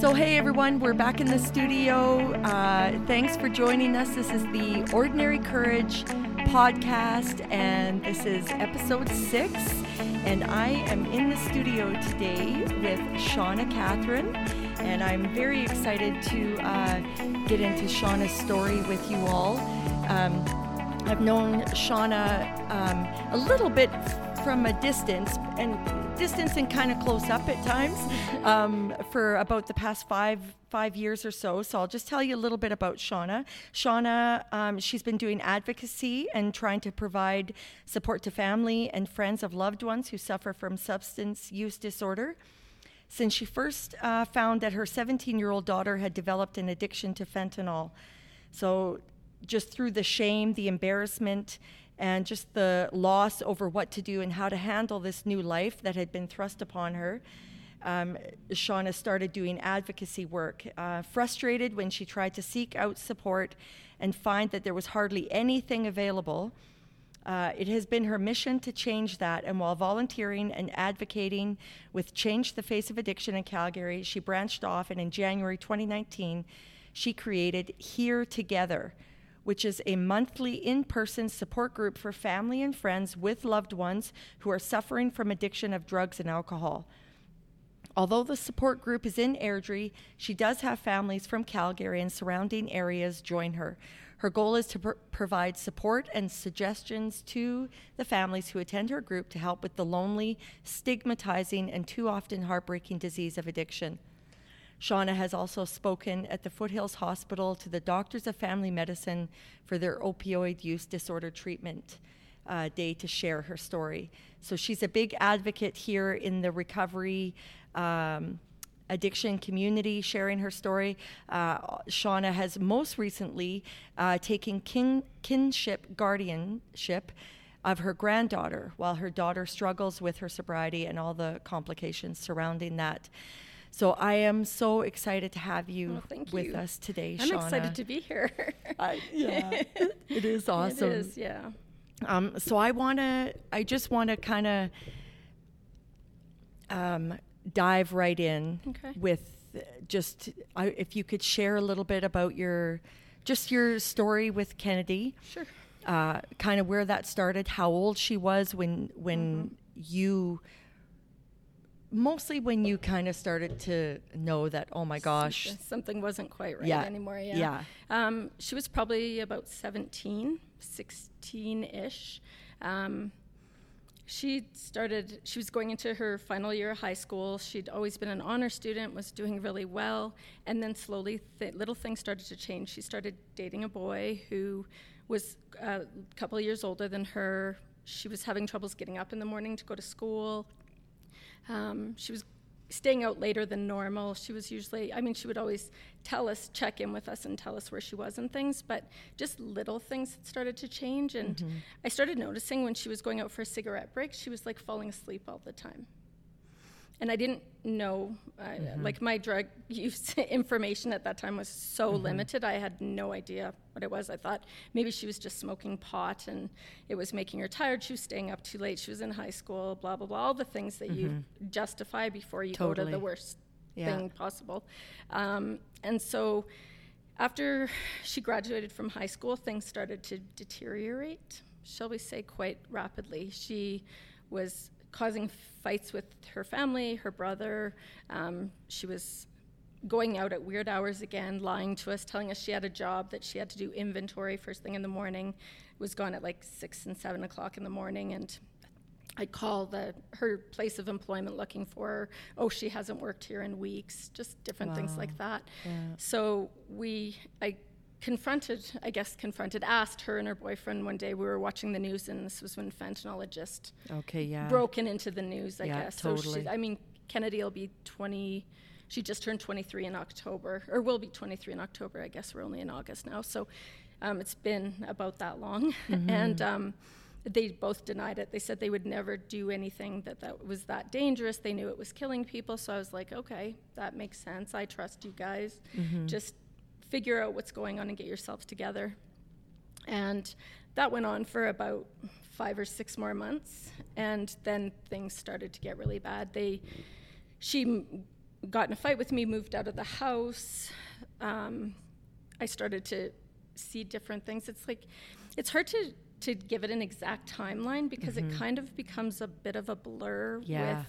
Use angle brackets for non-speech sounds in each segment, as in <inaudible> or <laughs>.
So, hey everyone, we're back in the studio. Uh, thanks for joining us. This is the Ordinary Courage podcast, and this is episode six. And I am in the studio today with Shauna Catherine, and I'm very excited to uh, get into Shauna's story with you all. Um, I've known Shauna um, a little bit from a distance, and distance and kind of close up at times um, for about the past five five years or so. So I'll just tell you a little bit about Shauna. Shauna, um, she's been doing advocacy and trying to provide support to family and friends of loved ones who suffer from substance use disorder. Since she first uh, found that her 17 year old daughter had developed an addiction to fentanyl. So, just through the shame, the embarrassment, and just the loss over what to do and how to handle this new life that had been thrust upon her. Um, Shauna started doing advocacy work, uh, frustrated when she tried to seek out support and find that there was hardly anything available. Uh, it has been her mission to change that, and while volunteering and advocating with Change the Face of Addiction in Calgary, she branched off, and in January 2019, she created Here Together, which is a monthly in person support group for family and friends with loved ones who are suffering from addiction of drugs and alcohol. Although the support group is in Airdrie, she does have families from Calgary and surrounding areas join her. Her goal is to pr- provide support and suggestions to the families who attend her group to help with the lonely, stigmatizing, and too often heartbreaking disease of addiction. Shauna has also spoken at the Foothills Hospital to the Doctors of Family Medicine for their opioid use disorder treatment uh, day to share her story. So she's a big advocate here in the recovery. Um, addiction community sharing her story. Uh, Shauna has most recently uh, taken kin- kinship guardianship of her granddaughter while her daughter struggles with her sobriety and all the complications surrounding that. So I am so excited to have you well, with you. us today, I'm Shauna. excited to be here. yeah, <laughs> it is awesome. It is, yeah. Um, so I want to, I just want to kind of um, dive right in okay. with just, I, if you could share a little bit about your, just your story with Kennedy. Sure. Uh, kind of where that started, how old she was when when mm-hmm. you mostly when you kind of started to know that oh my gosh. something wasn't quite right yeah. anymore yeah, yeah. Um, she was probably about 17 16-ish um, she started she was going into her final year of high school. She'd always been an honor student was doing really well. And then slowly th- little things started to change. She started dating a boy who was uh, a couple of years older than her. She was having troubles getting up in the morning to go to school um, she was staying out later than normal. She was usually, I mean, she would always tell us, check in with us, and tell us where she was and things, but just little things started to change. And mm-hmm. I started noticing when she was going out for a cigarette break, she was like falling asleep all the time and I didn't know, uh, mm-hmm. like my drug use <laughs> information at that time was so mm-hmm. limited. I had no idea what it was. I thought maybe she was just smoking pot and it was making her tired. She was staying up too late. She was in high school, blah, blah, blah. All the things that mm-hmm. you justify before you totally. go to the worst yeah. thing possible. Um, and so after she graduated from high school, things started to deteriorate, shall we say, quite rapidly. She was causing fights with her family, her brother. Um, she was going out at weird hours again, lying to us, telling us she had a job that she had to do inventory first thing in the morning. Was gone at like six and seven o'clock in the morning, and I'd call the her place of employment looking for her. Oh, she hasn't worked here in weeks. Just different wow. things like that. Yeah. So we, I confronted, I guess, confronted, asked her and her boyfriend one day. We were watching the news, and this was when fentanyl had just okay, yeah, broken into the news. I yeah, guess. Totally. So she, I mean, Kennedy will be 20. She just turned 23 in October, or will be 23 in October. I guess we're only in August now, so um, it's been about that long. Mm-hmm. <laughs> and um, they both denied it. They said they would never do anything that that was that dangerous. They knew it was killing people. So I was like, okay, that makes sense. I trust you guys. Mm-hmm. Just figure out what's going on and get yourselves together. And that went on for about five or six more months, and then things started to get really bad. They, she got in a fight with me, moved out of the house. Um, I started to see different things. It's like, it's hard to, to give it an exact timeline because it kind of becomes a bit of a blur Yeah. with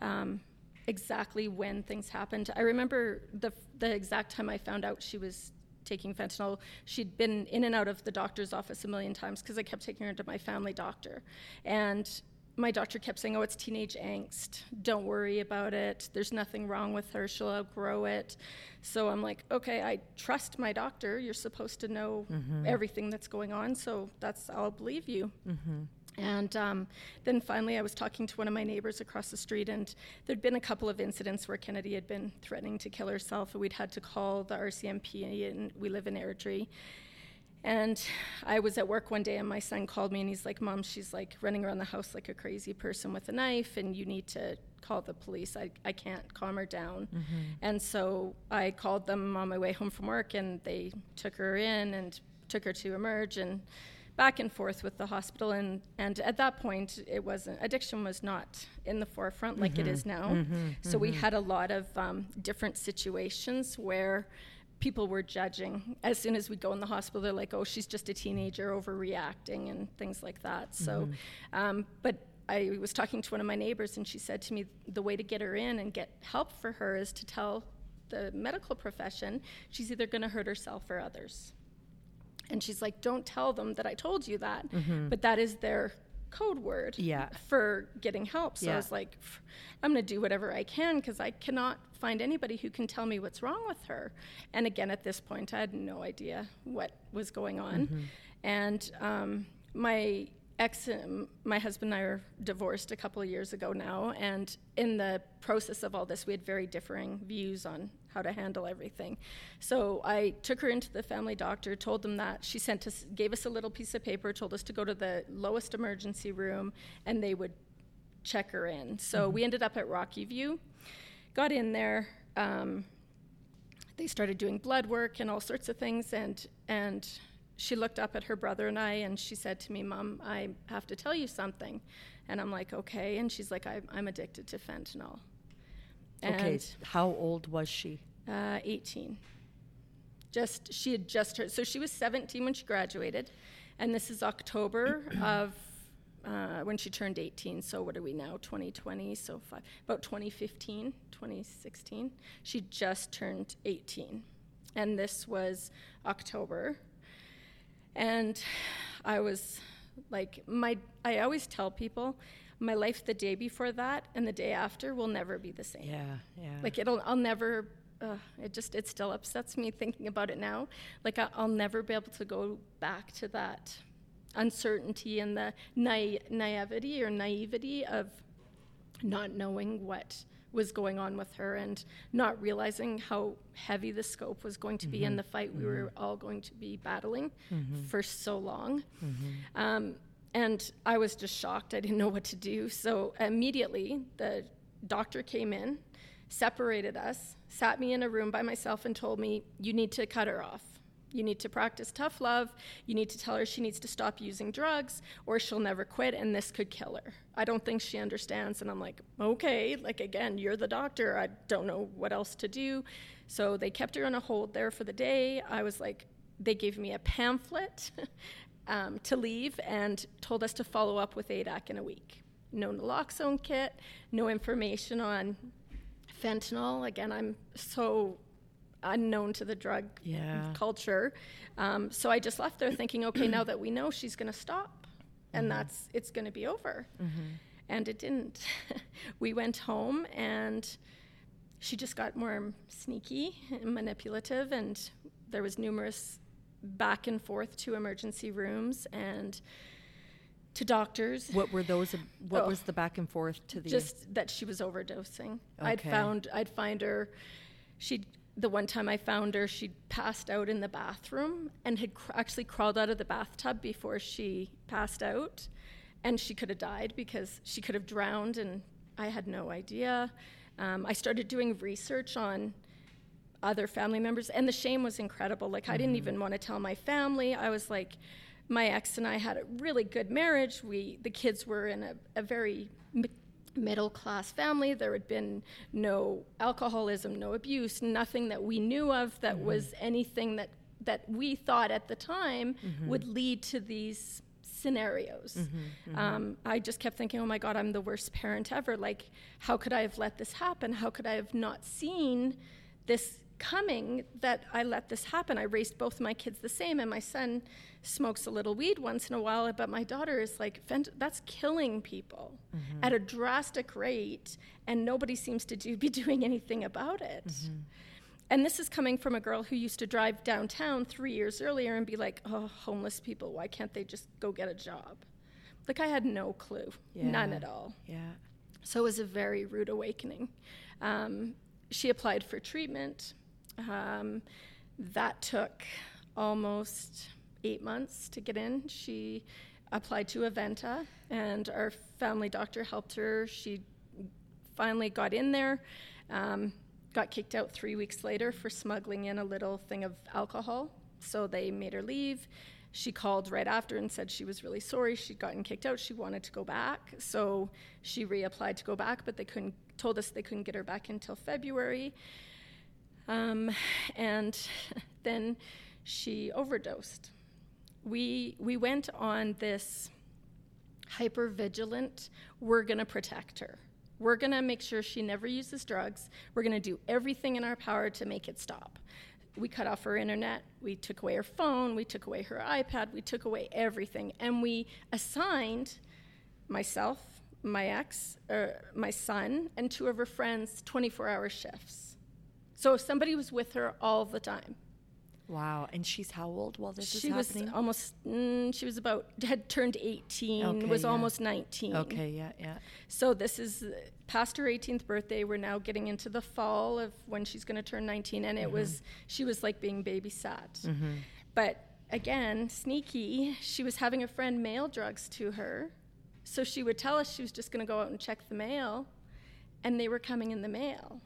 um, exactly when things happened. I remember the, the exact time I found out she was taking fentanyl. She'd been in and out of the doctor's office a million times because I kept taking her to my family doctor. And my doctor kept saying, Oh, it's teenage angst. Don't worry about it. There's nothing wrong with her. She'll outgrow it. So I'm like, Okay, I trust my doctor. You're supposed to know mm-hmm. everything that's going on. So that's, I'll believe you. Mm-hmm. And um, then finally, I was talking to one of my neighbors across the street, and there'd been a couple of incidents where Kennedy had been threatening to kill herself, and we'd had to call the RCMP, and we live in Airdrie. And I was at work one day, and my son called me, and he's like, Mom, she's like running around the house like a crazy person with a knife, and you need to call the police. I, I can't calm her down. And so I called them on my way home from work, and they took her in and took her to Emerge, and back and forth with the hospital and and at that point it wasn't addiction was not in the forefront like it is now. So we had a lot of um, different situations where people were judging. As soon as we go in the hospital they're like oh she's just a teenager overreacting and things like that. So um, but I was talking to one of my neighbors and she said to me the way to get her in and get help for her is to tell the medical profession she's either going to hurt herself or others and she's like, don't tell them that I told you that. But that is their code word Yeah. for getting help. So Yeah. I was like, I'm going to do whatever I can because I cannot find anybody who can tell me what's wrong with her. And again, at this point, I had no idea what was going on. And um, my ex, um, my husband and I are divorced a couple of years ago now. And in the process of all this, we had very differing views on how to handle everything. So I took her into the family doctor, told them that. She sent us, gave us a little piece of paper, told us to go to the lowest emergency room, and they would check her in. So we ended up at Rocky View, got in there. Um, they started doing blood work and all sorts of things, and and she looked up at her brother and I, and she said to me, "Mom, I have to tell you something," and I'm like, "Okay," and she's like, "I'm, I'm addicted to fentanyl." Okay. How old was she? uh, 18. Just she had just heard. So she was 17 when she graduated, and this is October <clears throat> of uh, when she turned 18. So what are we now? 2020. So five, about 2015, 2016. She just turned 18, and this was October. And I was like, my. I always tell people, my life the day before that and the day after will never be the same. Yeah, yeah. Like it'll, I'll never. Uh, it just, it still upsets me thinking about it now. Like I, I'll never be able to go back to that uncertainty and the nai- naivety or naivety of not knowing what was going on with her and not realizing how heavy the scope was going to be in the fight we were all going to be battling for so long. Um, and I was just shocked. I didn't know what to do. So immediately, the doctor came in, separated us, sat me in a room by myself, and told me, You need to cut her off. You need to practice tough love. You need to tell her she needs to stop using drugs or she'll never quit and this could kill her. I don't think she understands. And I'm like, okay, like again, you're the doctor. I don't know what else to do. So they kept her on a hold there for the day. I was like, they gave me a pamphlet <laughs> um, to leave and told us to follow up with ADAC in a week. No naloxone kit, no information on fentanyl. Again, I'm so unknown to the drug Yeah. culture. Um, so I just left there thinking, okay, now that we know she's going to stop, and that's it's going to be over, and it didn't. <laughs> we went home, and she just got more sneaky and manipulative, and there was numerous back and forth to emergency rooms and to doctors. What were those? What Oh. was the back and forth to the? Just that she was overdosing. I'd Okay. found I'd find her. She'd the one time I found her, she'd passed out in the bathroom and had cr- actually crawled out of the bathtub before she passed out, and she could have died because she could have drowned, and I had no idea. Um, I started doing research on other family members, and the shame was incredible. Like I didn't even want to tell my family. I was like, my ex and I had a really good marriage. We the kids were in a, a very ma- middle class family. There had been no alcoholism, no abuse, nothing that we knew of that mm-hmm. was anything that that we thought at the time mm-hmm. would lead to these scenarios. Mm-hmm, mm-hmm. Um, I just kept thinking, oh my God, I'm the worst parent ever. Like, how could I have let this happen? How could I have not seen this coming that I let this happen? I raised both my kids the same, and my son smokes a little weed once in a while, but my daughter is like, that's killing people mm-hmm. at a drastic rate, and nobody seems to do, be doing anything about it. Mm-hmm. And this is coming from a girl who used to drive downtown three years earlier and be like, oh, homeless people, why can't they just go get a job? Like, I had no clue, yeah. none at all. Yeah. So it was a very rude awakening. Um, she applied for treatment. Um, that took almost eight months to get in. She applied to Aventa, and our family doctor helped her. She finally got in there. Um, got kicked out three weeks later for smuggling in a little thing of alcohol. So they made her leave. She called right after and said she was really sorry. She'd gotten kicked out. She wanted to go back. So she reapplied to go back, but they couldn't, told us they couldn't get her back until February. Um, and then she overdosed. We, we went on this hyper vigilant, we're going to protect her we're going to make sure she never uses drugs. We're going to do everything in our power to make it stop. We cut off her internet. We took away her phone. We took away her iPad. We took away everything. And we assigned myself, my ex, uh, my son, and two of her friends 24 hour shifts. So somebody was with her all the time, Wow. And she's how old while this she is happening? was almost, mm, she was about, had turned 18, okay, was yeah. almost 19. Okay, yeah, yeah. So this is past her 18th birthday. We're now getting into the fall of when she's going to turn 19. And it mm-hmm. was, she was like being babysat. Mm-hmm. But again, sneaky, she was having a friend mail drugs to her. So she would tell us she was just going to go out and check the mail. And they were coming in the mail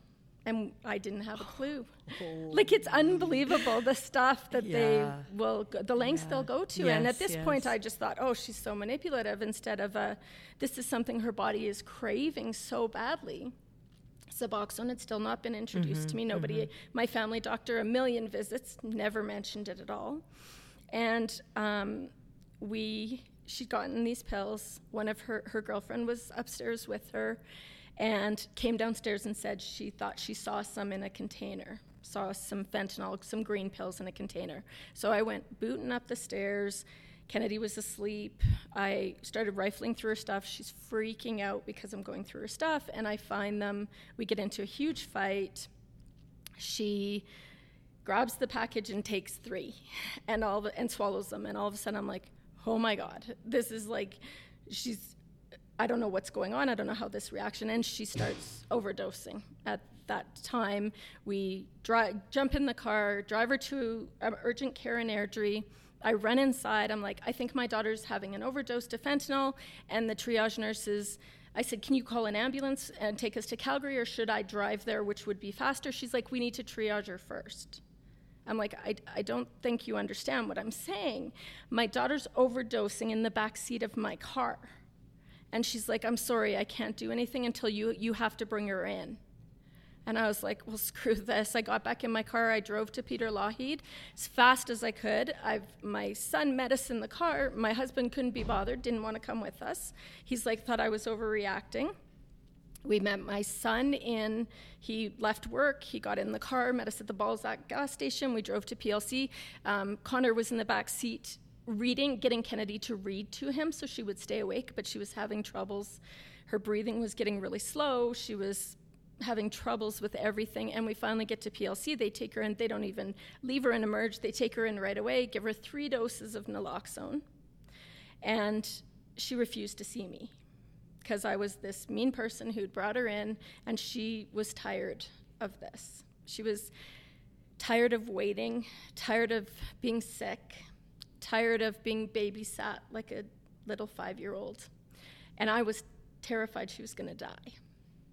and I didn't have a clue. Oh. <sighs> Like it's unbelievable the stuff that yeah. they will, go, the lengths yeah. they'll go to. Yes, and at this yes. point, I just thought, oh, she's so manipulative. Instead of a, this is something her body is craving so badly. Suboxone had still not been introduced mm-hmm, to me. Nobody, mm-hmm. my family doctor, a million visits, never mentioned it at all. And um, we, she'd gotten these pills. One of her, her girlfriend was upstairs with her and came downstairs and said she thought she saw some in a container, saw some fentanyl, some green pills in a container. So I went booting up the stairs. Kennedy was asleep. I started rifling through her stuff. She's freaking out because I'm going through her stuff, and I find them. We get into a huge fight. She grabs the package and takes three, and all the, and swallows them. And all of a sudden, I'm like, oh my god, this is like, she's I don't know what's going on. I don't know how this reaction ends. She starts overdosing. At that time, we jump in the car, drive her to urgent care in Airdrie. I run inside. I'm like, I think my daughter's having an overdose to fentanyl. And the triage nurses, I said, Can you call an ambulance and take us to Calgary, or should I drive there, which would be faster? She's like, We need to triage her first. I'm like, I, I don't think you understand what I'm saying. My daughter's overdosing in the back seat of my car. And she's like, I'm sorry, I can't do anything until you, you have to bring her in. And I was like, well, screw this. I got back in my car. I drove to Peter Lougheed as fast as I could. I've, my son met us in the car. My husband couldn't be bothered, didn't want to come with us. He's like, thought I was overreacting. We met my son in, he left work, he got in the car, met us at the Balzac gas station. We drove to PLC. Um, Connor was in the back seat reading, getting Kennedy to read to him so she would stay awake, but she was having troubles. Her breathing was getting really slow. She was having troubles with everything. And we finally get to PLC. They take her in, they don't even leave her in emerge. They take her in right away, give her three doses of naloxone. And she refused to see me because I was this mean person who'd brought her in, and she was tired of this. She was tired of waiting, tired of being sick, tired of being babysat like a little five year old. And I was terrified she was going to die.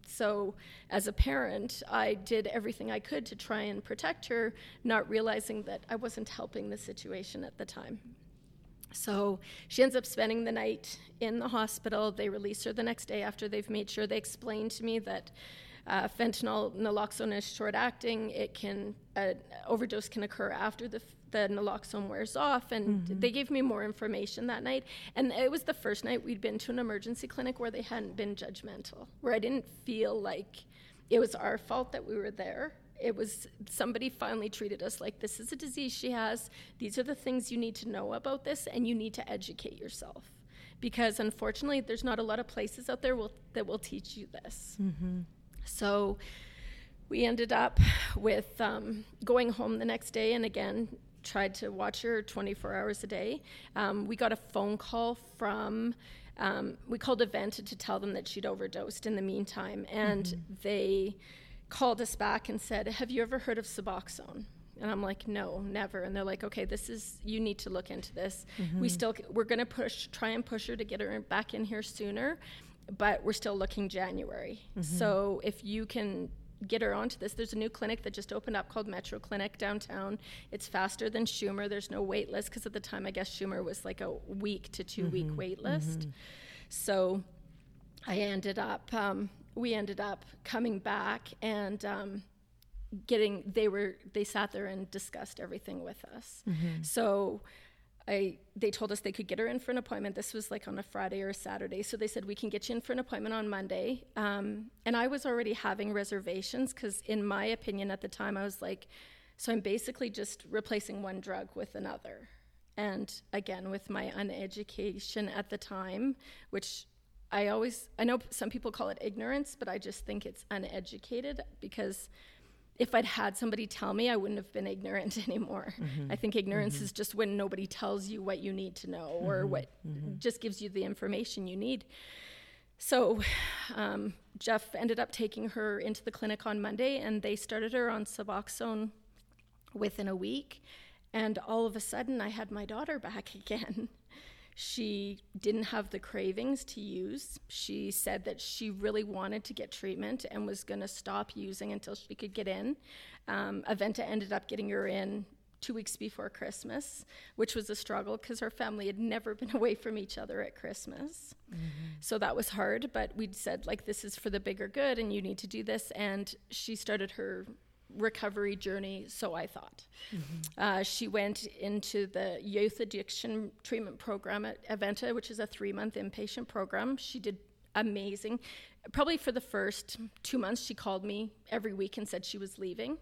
So, as a parent, I did everything I could to try and protect her, not realizing that I wasn't helping the situation at the time. So she ends up spending the night in the hospital. They release her the next day after they've made sure they explain to me that uh, fentanyl naloxone is short acting. It can uh, overdose can occur after the the naloxone wears off, and mm-hmm. they gave me more information that night. And it was the first night we'd been to an emergency clinic where they hadn't been judgmental, where I didn't feel like it was our fault that we were there. It was somebody finally treated us like this is a disease she has. These are the things you need to know about this, and you need to educate yourself because unfortunately, there's not a lot of places out there will, that will teach you this. Mm-hmm. So we ended up with um, going home the next day and again tried to watch her 24 hours a day. Um, we got a phone call from, um, we called Aventa to tell them that she'd overdosed in the meantime. And mm-hmm. they called us back and said, Have you ever heard of Suboxone? And I'm like, no, never. And they're like, okay, this is you need to look into this. Mm-hmm. We still we're gonna push, try and push her to get her back in here sooner but we're still looking January. Mm-hmm. So if you can get her onto this, there's a new clinic that just opened up called Metro Clinic downtown. It's faster than Chumir. There's no wait list because at the time I guess Chumir was like a week to 2 mm-hmm. week wait list. Mm-hmm. So I ended up um, we ended up coming back and um, getting they were they sat there and discussed everything with us. Mm-hmm. So I they told us they could get her in for an appointment. This was like on a Friday or a Saturday, so they said we can get you in for an appointment on Monday. Um, and I was already having reservations because, in my opinion, at the time, I was like, so I'm basically just replacing one drug with another. And again, with my uneducation at the time, which I always I know some people call it ignorance, but I just think it's uneducated because if I'd had somebody tell me, I wouldn't have been ignorant <laughs> anymore. Mm-hmm. I think ignorance mm-hmm. is just when nobody tells you what you need to know or mm-hmm. what mm-hmm. just gives you the information you need. So um, Jeff ended up taking her into the clinic on Monday, and they started her on Suboxone within a week. And all of a sudden, I had my daughter back <laughs> again. She didn't have the cravings to use. She said that she really wanted to get treatment and was going to stop using until she could get in. Um, Aventa ended up getting her in two weeks before Christmas, which was a struggle because her family had never been <laughs> away from each other at Christmas. Mm-hmm. So that was hard, but we said, like, this is for the bigger good and you need to do this. And she started her recovery journey, so I thought. Mm-hmm. Uh, she went into the youth addiction treatment program at Aventa, which is a three month inpatient program. She did amazing. Probably for the first two months, she called me every week and said she was leaving.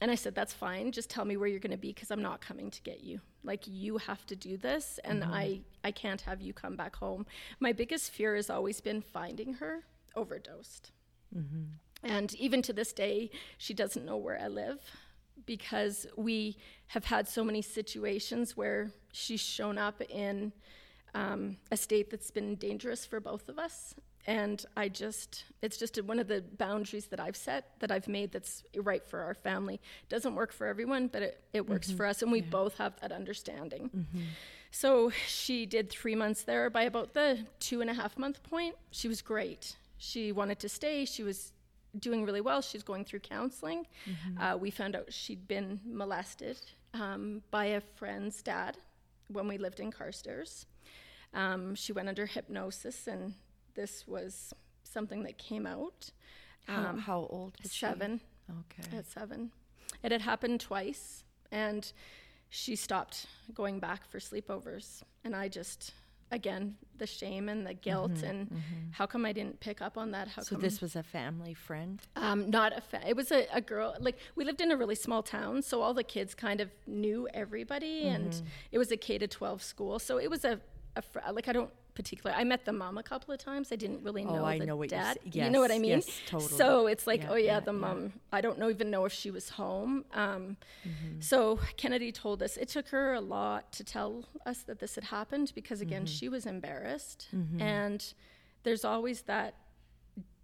And I said, That's fine. Just tell me where you're going to be because I'm not coming to get you. Like, you have to do this, and mm-hmm. I, I can't have you come back home. My biggest fear has always been finding her overdosed. Mm-hmm. And even to this day, she doesn't know where I live because we have had so many situations where she's shown up in um, a state that's been dangerous for both of us. And I just, it's just one of the boundaries that I've set, that I've made that's right for our family. Doesn't work for everyone, but it, it works mm-hmm. for us, and we yeah. both have that understanding. Mm-hmm. So she did three months there. By about the two and a half month point, she was great. She wanted to stay. She was doing really well. She's going through counseling. Mm-hmm. Uh, we found out she'd been molested um, by a friend's dad when we lived in Carstairs. Um, she went under hypnosis, and this was something that came out. Um, how, how, old was seven. She? Okay. At seven. It had happened twice, and she stopped going back for sleepovers. And I just again the shame and the guilt mm-hmm, and mm-hmm. how come I didn't pick up on that? How so come this was a family friend? Um, not a fa- it was a, a, girl. Like we lived in a really small town, so all the kids kind of knew everybody, mm-hmm. and it was a K to twelve school. So it was a, a fr- like I don't particular. I met the mom a couple of times. I didn't really know oh, I the know what dad. You, yes, you know what I mean? Yes, totally. So it's like, yeah, oh yeah, yeah the mom. Yeah. I don't know even know if she was home. Um, mm-hmm. So Kennedy told us it took her a lot to tell us that this had happened because again, mm-hmm. she was embarrassed, mm-hmm. and there's always that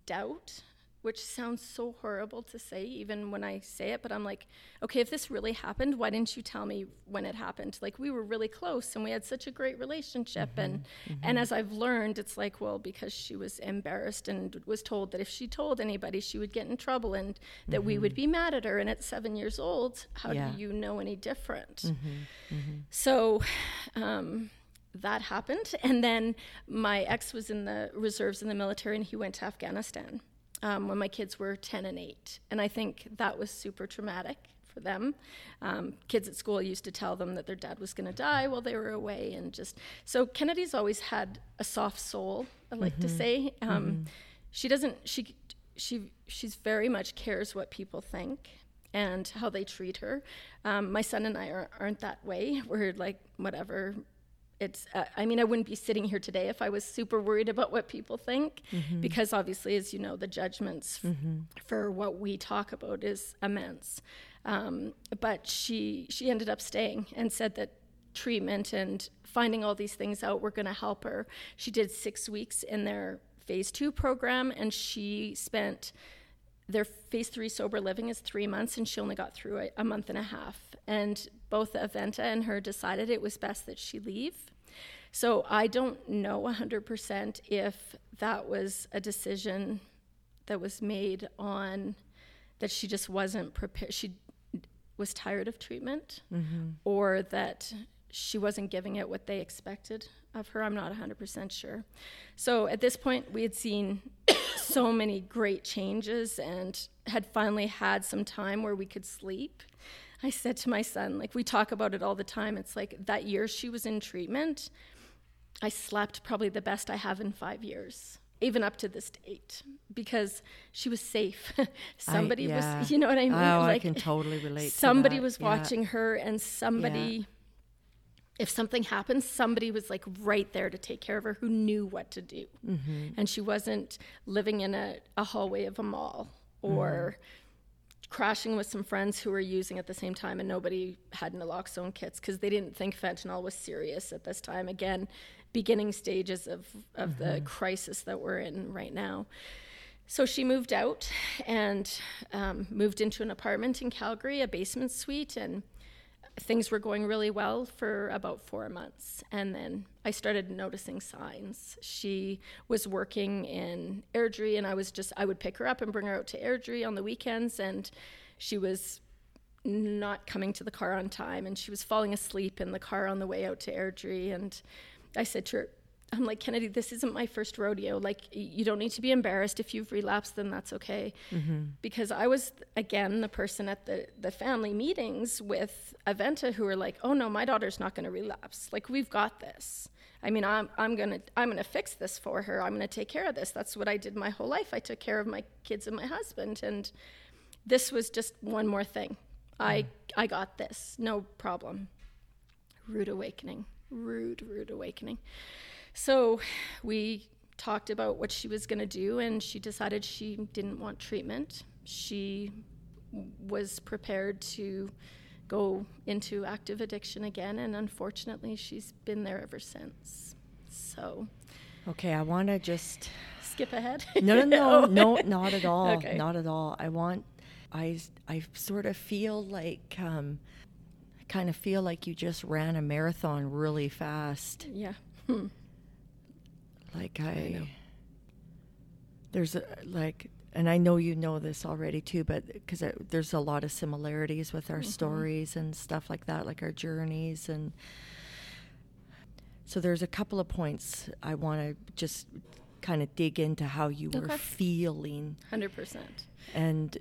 doubt which sounds so horrible to say even when I say it, but I'm like, okay, if this really happened, why didn't you tell me when it happened? Like we were really close and we had such a great relationship mm-hmm, and mm-hmm. and as I've learned, it's like, well, because she was embarrassed and was told that if she told anybody, she would get in trouble and that mm-hmm. we would mm-hmm. be mad at her and at 7 years old, how yeah. do you know any different? Mm-hmm, mm-hmm. So um that happened. And then my ex was in the reserves in the military and he went to Afghanistan um, when my kids were 10 and 8. And I think that was super traumatic for them. Um, kids at school used to tell them that their dad was going to die while they were away. And just so Kennedy's always had a soft soul, I like mm-hmm. to say. Um, mm-hmm. She doesn't, she, she, she's very much cares what people think and how they treat her. Um, my son and I are, aren't that way. We're like, whatever, it's uh, i mean i wouldn't be sitting here today if i was super worried about what people think mm-hmm. because obviously as you know the judgments mm-hmm. for what we talk about is immense um, but she she ended up staying and said that treatment and finding all these things out were going to help her she did six weeks in their phase two program and she spent their phase three sober living is three months and she only got through it a month and a half and both Aventa and her decided it was best that she leave. So I don't know 100% if that was a decision that was made on that she just wasn't prepared. She was tired of treatment mm-hmm. or that she wasn't giving it what they expected of her. I'm not 100% sure. So at this point, we had seen <coughs> so many great changes and had finally had some time where we could sleep. I said to my son, like we talk about it all the time. It's like that year she was in treatment, I slept probably the best I have in five years, even up to this date, because she was safe. <laughs> somebody I, yeah. was, you know what I mean? Oh, like, I can totally relate. Somebody was watching yeah. her, and somebody. Yeah. If something happened, somebody was like right there to take care of her who knew what to do. Mm-hmm. And she wasn't living in a, a hallway of a mall or mm crashing with some friends who were using at the same time, and nobody had naloxone kits because they didn't think fentanyl was serious at this time. Again, beginning stages of, of mm-hmm. the crisis that we're in right now. So she moved out and um, moved into an apartment in Calgary, a basement suite, and things were going really well for about four months. And then I started noticing signs. She was working in Airdrie, and I was just, I would pick her up and bring her out to Airdrie on the weekends, and she was not coming to the car on time, and she was falling asleep in the car on the way out to Airdrie. And I said to her, I'm like, Kennedy, this isn't my first rodeo. Like, you don't need to be embarrassed. If you've relapsed, then that's okay. Mm-hmm. Because I was, again, the person at the, the family meetings with Aventa who were like, oh no, my daughter's not going to relapse. Like, we've got this. I mean, I'm, I'm going to I'm gonna fix this for her. I'm going to take care of this. That's what I did my whole life. I took care of my kids and my husband. And this was just one more thing. I, mm. I got this. No problem. Rude awakening. Rude, rude awakening. So we talked about what she was going to do, and she decided she didn't want treatment. She was prepared to go into active addiction again, and unfortunately, she's been there ever since. So. Okay, I want to just skip ahead. <laughs> no, no, <laughs> no, no, not at all. Okay. Not at all. I want. I I sort of feel like. Um, I kind of feel like you just ran a marathon really fast. Yeah. Hmm. Like I, I there's a, like, and I know you know this already too, but because there's a lot of similarities with our mm-hmm. stories and stuff like that, like our journeys and. So there's a couple of points I want to just kind of dig into how you okay. were feeling. 100%. And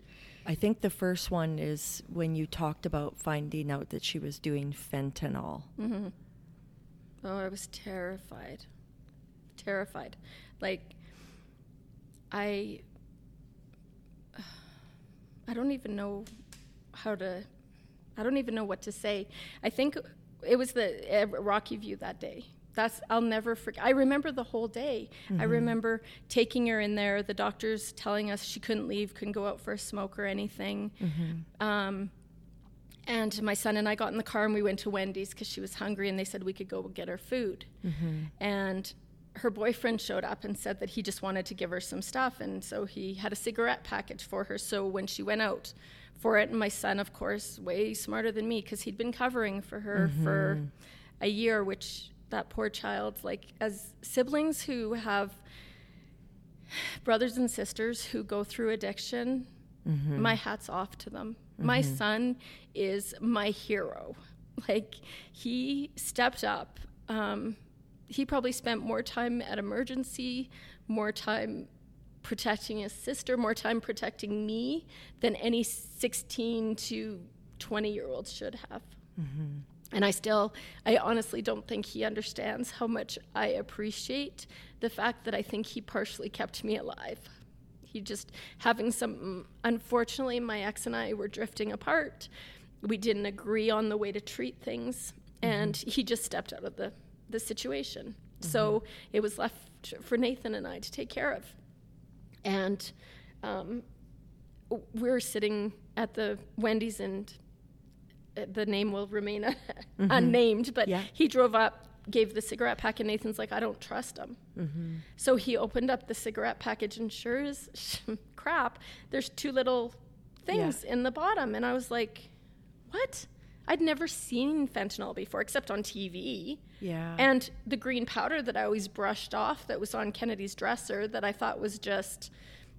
I think the first one is when you talked about finding out that she was doing fentanyl. Mm-hmm. Oh, I was terrified terrified. Like, I, <sighs> I don't even know how to, I don't even know what to say. I think it was the uh, Rocky View that day. That's I'll never forget. I remember the whole day. Mm-hmm. I remember taking her in there. The doctors telling us she couldn't leave, couldn't go out for a smoke or anything. Mm-hmm. Um, and my son and I got in the car and we went to Wendy's because she was hungry, and they said we could go get her food. Mm-hmm. And her boyfriend showed up and said that he just wanted to give her some stuff. And so he had a cigarette package for her. So when she went out for it, and my son, of course, way smarter than me, because he'd been covering for her mm-hmm. for a year, which that poor child, like as siblings who have brothers and sisters who go through addiction, mm-hmm. my hat's off to them. Mm-hmm. My son is my hero. <laughs> Like he stepped up. Um, he probably spent more time at emergency, more time protecting his sister, more time protecting me than any 16 to 20 year olds should have. Mm-hmm. And I still, I honestly don't think he understands how much I appreciate the fact that I think he partially kept me alive. He just having some, unfortunately, my ex and I were drifting apart. We didn't agree on the way to treat things, mm-hmm. and he just stepped out of the the situation. Mm-hmm. So it was left for Nathan and I to take care of. And um, we were sitting at the Wendy's, and uh, the name will remain <laughs> mm-hmm. unnamed, but yeah. he drove up, gave the cigarette pack, and Nathan's like, I don't trust him. Mm-hmm. So he opened up the cigarette package, and sure as <laughs> crap, there's two little things yeah. in the bottom. And I was like, what? I'd never seen fentanyl before except on TV. Yeah. And the green powder that I always brushed off that was on Kennedy's dresser that I thought was just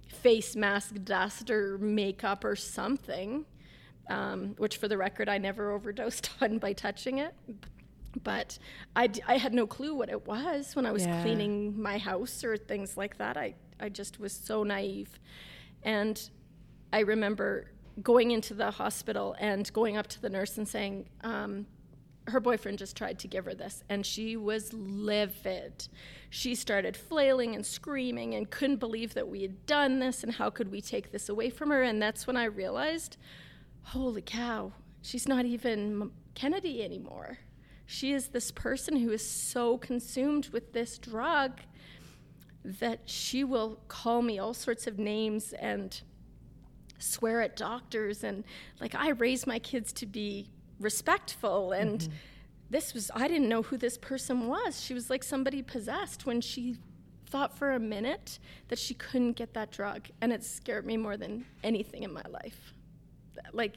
face mask dust or makeup or something, um, which for the record I never <laughs> overdosed on by touching it. But I, d- I had no clue what it was when I was yeah. cleaning my house or things like that. I, I just was so naive. And I remember going into the hospital and going up to the nurse and saying, um, her boyfriend just tried to give her this, and she was livid. She started flailing and screaming and couldn't believe that we had done this, and how could we take this away from her? And that's when I realized, holy cow, she's not even Kennedy anymore. She is this person who is so consumed with this drug that she will call me all sorts of names and swear at doctors and like I raised my kids to be respectful and mm-hmm. this was I didn't know who this person was. She was like somebody possessed when she thought for a minute that she couldn't get that drug and it scared me more than anything in my life. Like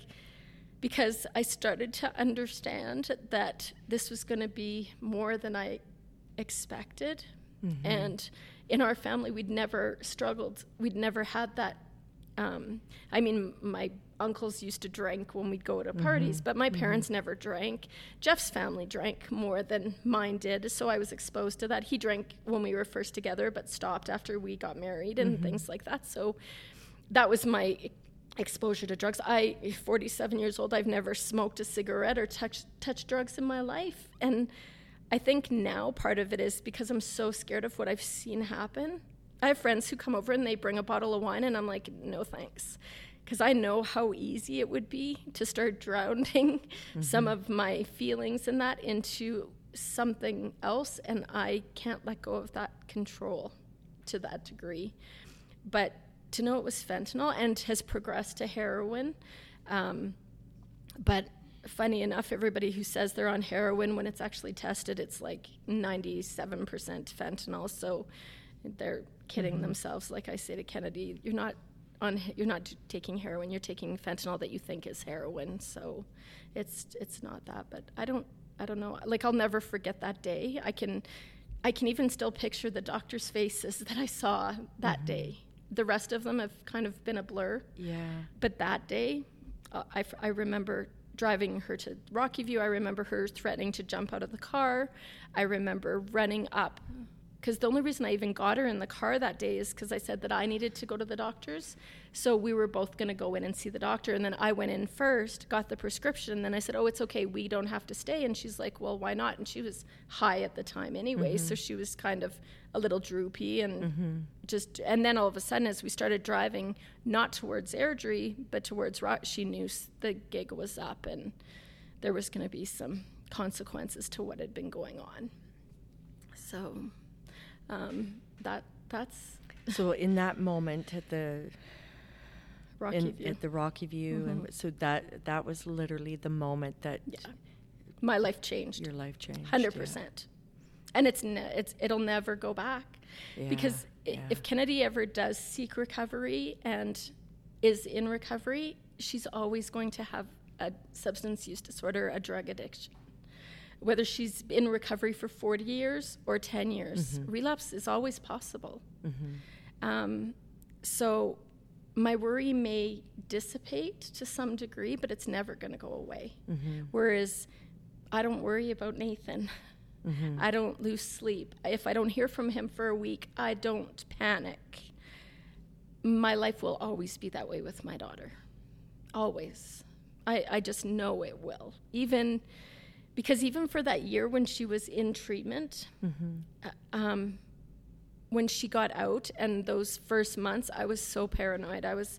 because I started to understand that this was going to be more than I expected. Mm-hmm. And in our family, we'd never struggled. We'd never had that um, I mean, my uncles used to drink when we'd go to parties, mm-hmm. but my mm-hmm. parents mm-hmm. never drank. Jeff's family drank more than mine did, so I was exposed to that. He drank when we were first together, but stopped after we got married and mm-hmm. things like that. So that was my exposure to drugs. I, 47 years old, I've never smoked a cigarette or touched touched drugs in my life, and I think now part of it is because I'm so scared of what I've seen happen I have friends who come over and they bring a bottle of wine, and I'm like, no thanks. Because I know how easy it would be to start <laughs> drowning mm-hmm. some of my feelings in that into something else, and I can't let go of that control to that degree. But to know it was fentanyl and has progressed to heroin. Um, but funny enough, everybody who says they're on heroin, when it's actually tested, it's like 97% fentanyl. So they're kidding mm-hmm. themselves. Like I say to Kennedy, you're not on you're not taking heroin. You're taking fentanyl that you think is heroin. So it's it's not that. But I don't I don't know. Like I'll never forget that day. I can I can even still picture the doctors' faces <laughs> that I saw that mm-hmm. day. The rest of them have kind of been a blur. Yeah. But that day, uh, I, I remember driving her to Rocky View. I remember her threatening to jump out of the car. I remember running up because the only reason I even got her in the car that day is because I said that I needed to go to the doctor's. So we were both going to go in and see the doctor. And then I went in first, got the prescription. And then I said, Oh, it's okay. We don't have to stay. And she's like, Well, why not? And she was high at the time anyway. Mm-hmm. So she was kind of a little droopy and mm-hmm. just. And then all of a sudden, as we started driving, not towards Airdrie, but towards Rock, she knew the gig was up and there was going to be some consequences to what had been going on. So um, that that's so in that moment at the Rocky in, View. at the Rocky View, mm-hmm. and so that that was literally the moment that yeah, my life changed. Your life changed. Hundred percent. and it's ne- it's it'll never go back Yeah, because yeah. if Kennedy ever does seek recovery and is in recovery, she's always going to have a substance use disorder, a drug addiction. Whether she's in recovery for 40 years or 10 years, Mm-hmm. relapse is always possible. Um, so my worry may dissipate to some degree, but it's never going to go away. Mm-hmm. Whereas I don't worry about Nathan. Mm-hmm. I don't lose sleep. If I don't hear from him for a week, I don't panic. My life will always be that way with my daughter. Always. I, I just know it will. Even because even for that year when she was in treatment, uh, um, when she got out and those first months, I was so paranoid. I was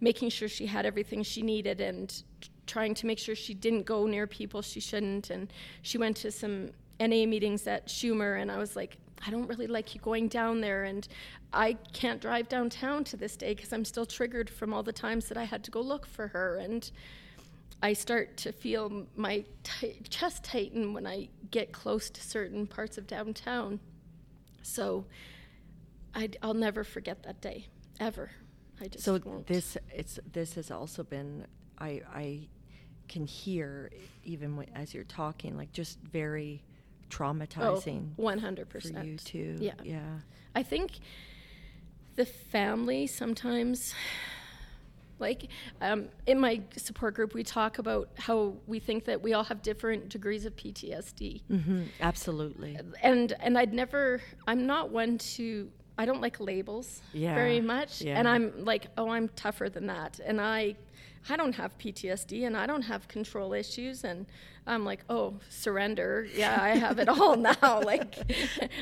making sure she had everything she needed and trying to make sure she didn't go near people she shouldn't. And she went to some NA meetings at Chumir, and I was like, I don't really like you going down there. And I can't drive downtown to this day because I'm still triggered from all the times that I had to go look for her. And I start to feel my ti- chest tighten when I get close to certain parts of downtown. So i will never forget that day, ever. I just So won't. this it's this has also been I I can hear even when, as you're talking like just very oh, traumatizing oh, 100%. for you too. Yeah. Yeah. I think the family sometimes, like um, in my support group, we talk about how we think that we all have different degrees of PTSD. hmm Absolutely. and and I'd never I'm not one to I don't like labels Yeah, very much yeah. and I'm like oh I'm tougher than that and I I don't have PTSD and I don't have control issues and I'm like oh surrender. Yeah I have it all <laughs> now. Like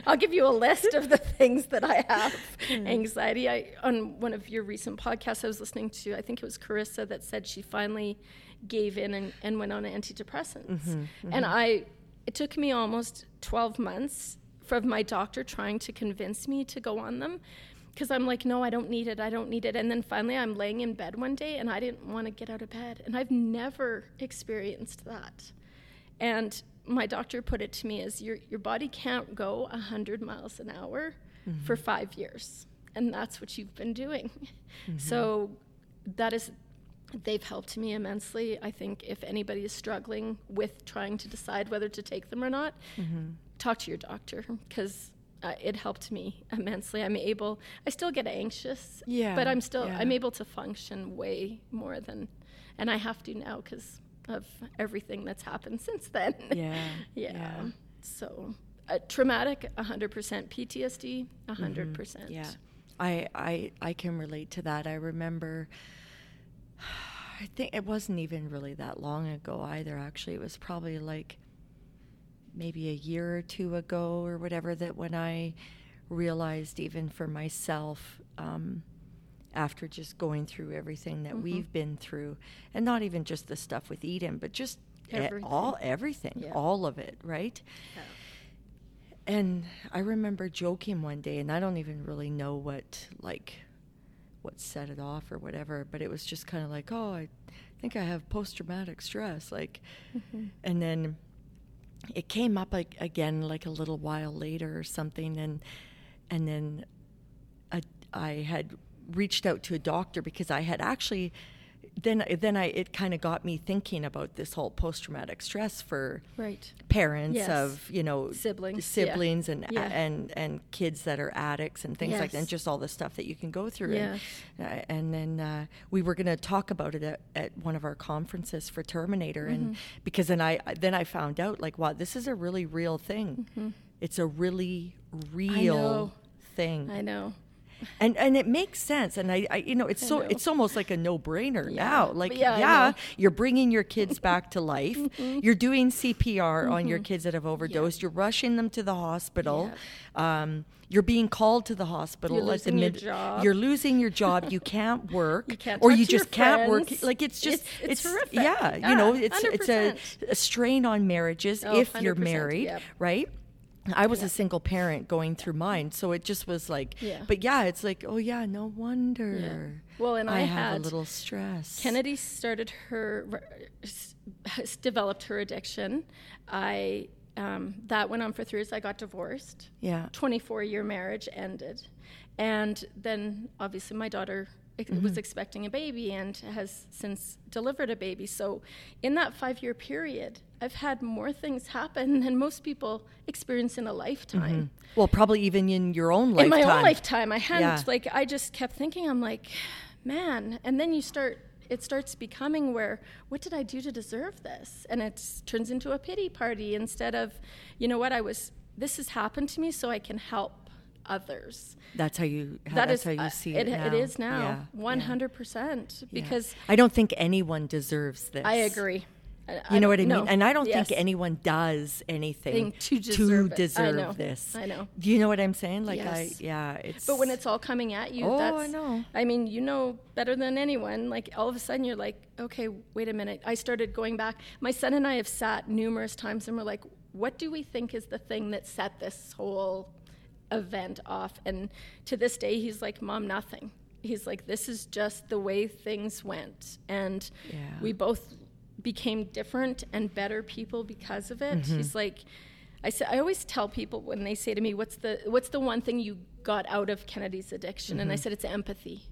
I'll give you a list of the things that I have. Hmm. anxiety. I on one of your recent podcasts I was listening to I think it was Carissa that said she finally gave in and, and went on antidepressants. Mm-hmm, and I it took me almost 12 months from my doctor trying to convince me to go on them because I'm like, no, I don't need it. I don't need it. And then finally, I'm laying in bed one day and I didn't want to get out of bed. And I've never experienced that. And my doctor put it to me as your, your body can't go 100 miles an hour mm-hmm. for five years. And that's what you've been doing. Mm-hmm. So that is they've helped me immensely. I think if anybody is struggling with trying to decide whether to take them or not, mm-hmm. talk to your doctor because uh, it helped me <laughs> immensely. I'm able. I still get anxious, Yeah, but I'm still. yeah. I'm able to function way more than, and I have to now because of everything that's happened <laughs> since then. Yeah. <laughs> yeah. yeah. So. Uh, traumatic, 100%. PTSD, 100%. Mm-hmm. Yeah. I, I I can relate to that. I remember <sighs> I think it wasn't even really that long ago either actually. It was probably like maybe a year or two ago or whatever that when I realized even for myself um, after just going through everything that we've been through and not even just the stuff with Eden but just Everything. all everything Yeah. all of it right Yeah. and I remember joking one day, and I don't even really know what like what set it off or whatever, but it was just kind of like, oh, I think I have post traumatic stress, like, and then it came up again like a little while later or something, and and then I, I had reached out to a doctor because I had actually then then I it kind of got me thinking about this whole post traumatic stress for Right. parents Yes. of you know Siblings, siblings and Yeah. and and kids that are addicts and things like that and just all the stuff that you can go through Yes. and, uh, and then uh, we were going to talk about it at, at one of our conferences for Terminator and Mm-hmm. because then I then I found out like wow this is a really real thing it's a really real know. thing I know. And and it makes sense and I, I you know it's I so know. it's almost like a no-brainer Yeah. now like Yeah, yeah, you're bringing your kids <laughs> back to life Mm-hmm. you're doing CPR on your kids that have overdosed you're rushing them to the hospital um, you're being called to the hospital You're at the losing your job. you're losing your job you can't <laughs> work You can't or you just can't work like it's just It's- it's horrific. yeah, Yeah, you know it's it's a, 100%. a strain on marriages Oh, if you're married yep. right I was Yeah. a single parent going through mine, so it just was like, Yeah. but yeah, it's like, oh yeah, no wonder. Well, and I have a had- little stress. Kennedy started her, s- developed her addiction. I um, that went on for three years. I got divorced. Yeah. 24 year marriage ended. And then obviously my daughter Mm-hmm. was expecting a baby and has since delivered a baby. So in that five year period, I've had more things happen than most people experience in a lifetime. Well, probably even in your own lifetime. In my own lifetime, I hadn't, Yeah. like, I just kept thinking, I'm like, man. And then you start, it starts becoming where, what did I do to deserve this? And it turns into a pity party instead of, you know what, I was, this has happened to me so I can help others. That's how you. How, That that's is, how you uh, see it, it. now. it is now, Yeah, yeah, hundred percent. yeah. Because I don't think anyone deserves this. I agree. I- You know what I mean? no. And I don't Yes. think anyone does anything Thing to deserve. I deserve this. I know. Do you know what I'm saying? Like I, yeah, it's. But when it's all coming at you, Oh, that's, I know. I mean, you know better than anyone. Like all of a sudden, you're like, okay, wait a minute. I started going back. My son and I have sat numerous times, and we're like, what do we think is the thing that set this whole event off? And to this day, he's like, mom, nothing. He's like, this is just the way things went, and Yeah. we both became different and better people because of Mm-hmm. it. He's like, I say, I always tell people when they say to me, "What's the What's the one thing you got out of Kennedy's addiction?" And I said, "It's empathy.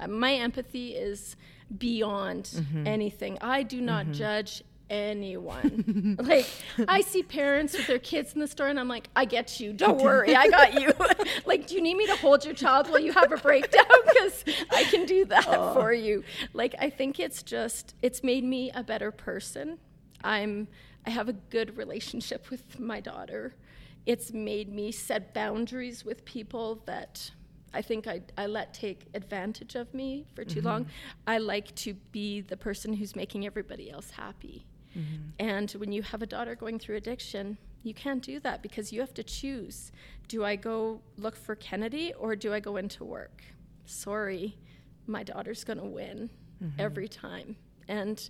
Uh, my empathy is beyond anything. I do not judge anyone. <laughs> like I see parents with their kids in the store, and I'm like, I get you. Don't worry, I got you. <laughs> like, do you need me to hold your child while you have a breakdown? <laughs> Because I can do that for you. Like, I think it's just it's made me a better person. I'm I have a good relationship with my daughter. It's made me set boundaries with people that I think I, I let take advantage of me for too long. I like to be the person who's making everybody else happy. Mm-hmm. And when you have a daughter going through addiction, you can't do that because you have to choose. Do I go look for Kennedy or do I go into work? Sorry, my daughter's going to win mm-hmm. every time. And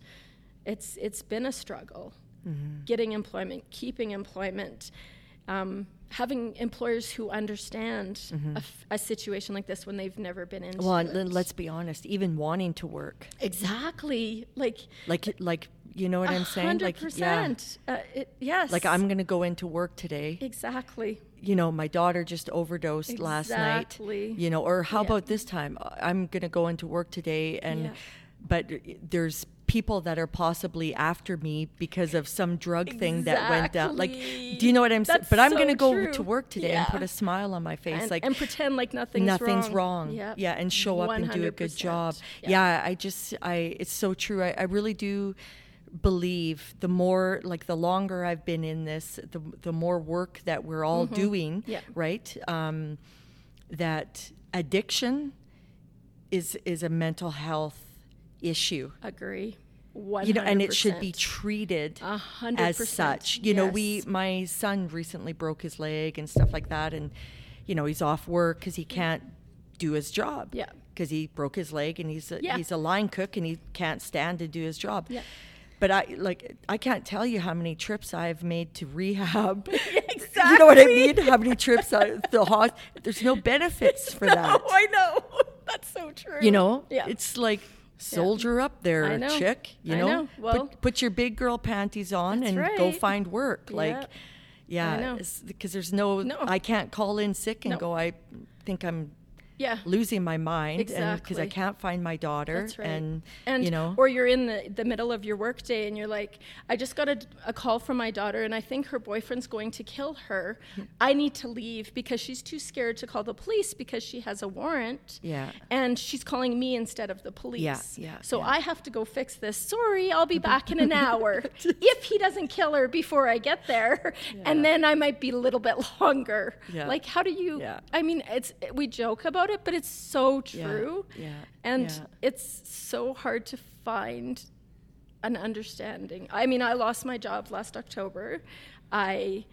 it's it's been a struggle mm-hmm. getting employment, keeping employment, um, having employers who understand a f- a, situation like this when they've never been in. well, it. let's be honest. Even wanting to work, exactly like like, like you know what I'm saying? Like, yeah. Uh, it, yes. like I'm gonna go into work today. exactly. you know, my daughter just overdosed last night. Exactly. You know, or how Yeah. about this time? I'm going to go into work today and Yeah. but there's people that are possibly after me because of some drug thing that went down. Like do you know what I'm saying? But I'm so going to go true. to work today and put a smile on my face And, like and pretend like nothing's, nothing's wrong. wrong. Yep. Yeah, and show up and do a good job. Yeah. Yeah. I just I it's so true. I, I really do believe the more like the longer I've been in this, the the more work that we're all doing, Mm-hmm. Yeah. right? Um, that addiction is is a mental health issue. Agree. 100%. You know, and it should be treated A hundred as percent. such. You know, we my son recently broke his leg and stuff like that, and you know he's off work because he can't do his job. Yeah. Because he broke his leg and he's a, Yeah. he's a line cook and he can't stand to do his job. Yeah. But I like I can't tell you how many trips I've made to rehab. exactly. <laughs> You know what I mean? How many trips I, the hos- There's no benefits for <laughs> no, that. I know. <laughs> That's so true. You know, Yeah. it's like soldier up there, chick. You I know, know. Well- put, put your big girl panties on and go find work. Like, yeah, because there's no, No. I can't call in sick and No. go. I think I'm yeah. losing my mind, because I can't find my daughter, That's right. and, and you know, or you're in the, the middle of your workday and you're like, I just got a, a call from my daughter and I think her boyfriend's going to kill her. Mm-hmm. I need to leave because she's too scared to call the police because she has a warrant. Yeah. And she's calling me instead of the police. Yeah, yeah, So yeah. I have to go fix this. Sorry, I'll be back in an <laughs> hour. if he doesn't kill her before I get there. And then I might be a little bit longer. Yeah. Like how do you Yeah. I mean it's we joke about it, but it's so true. yeah, And yeah. it's so hard to find an understanding. I mean, I lost my job last October. I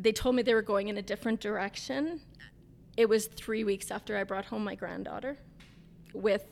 they told me they were going in a different direction. It was 3 weeks after I brought home my granddaughter with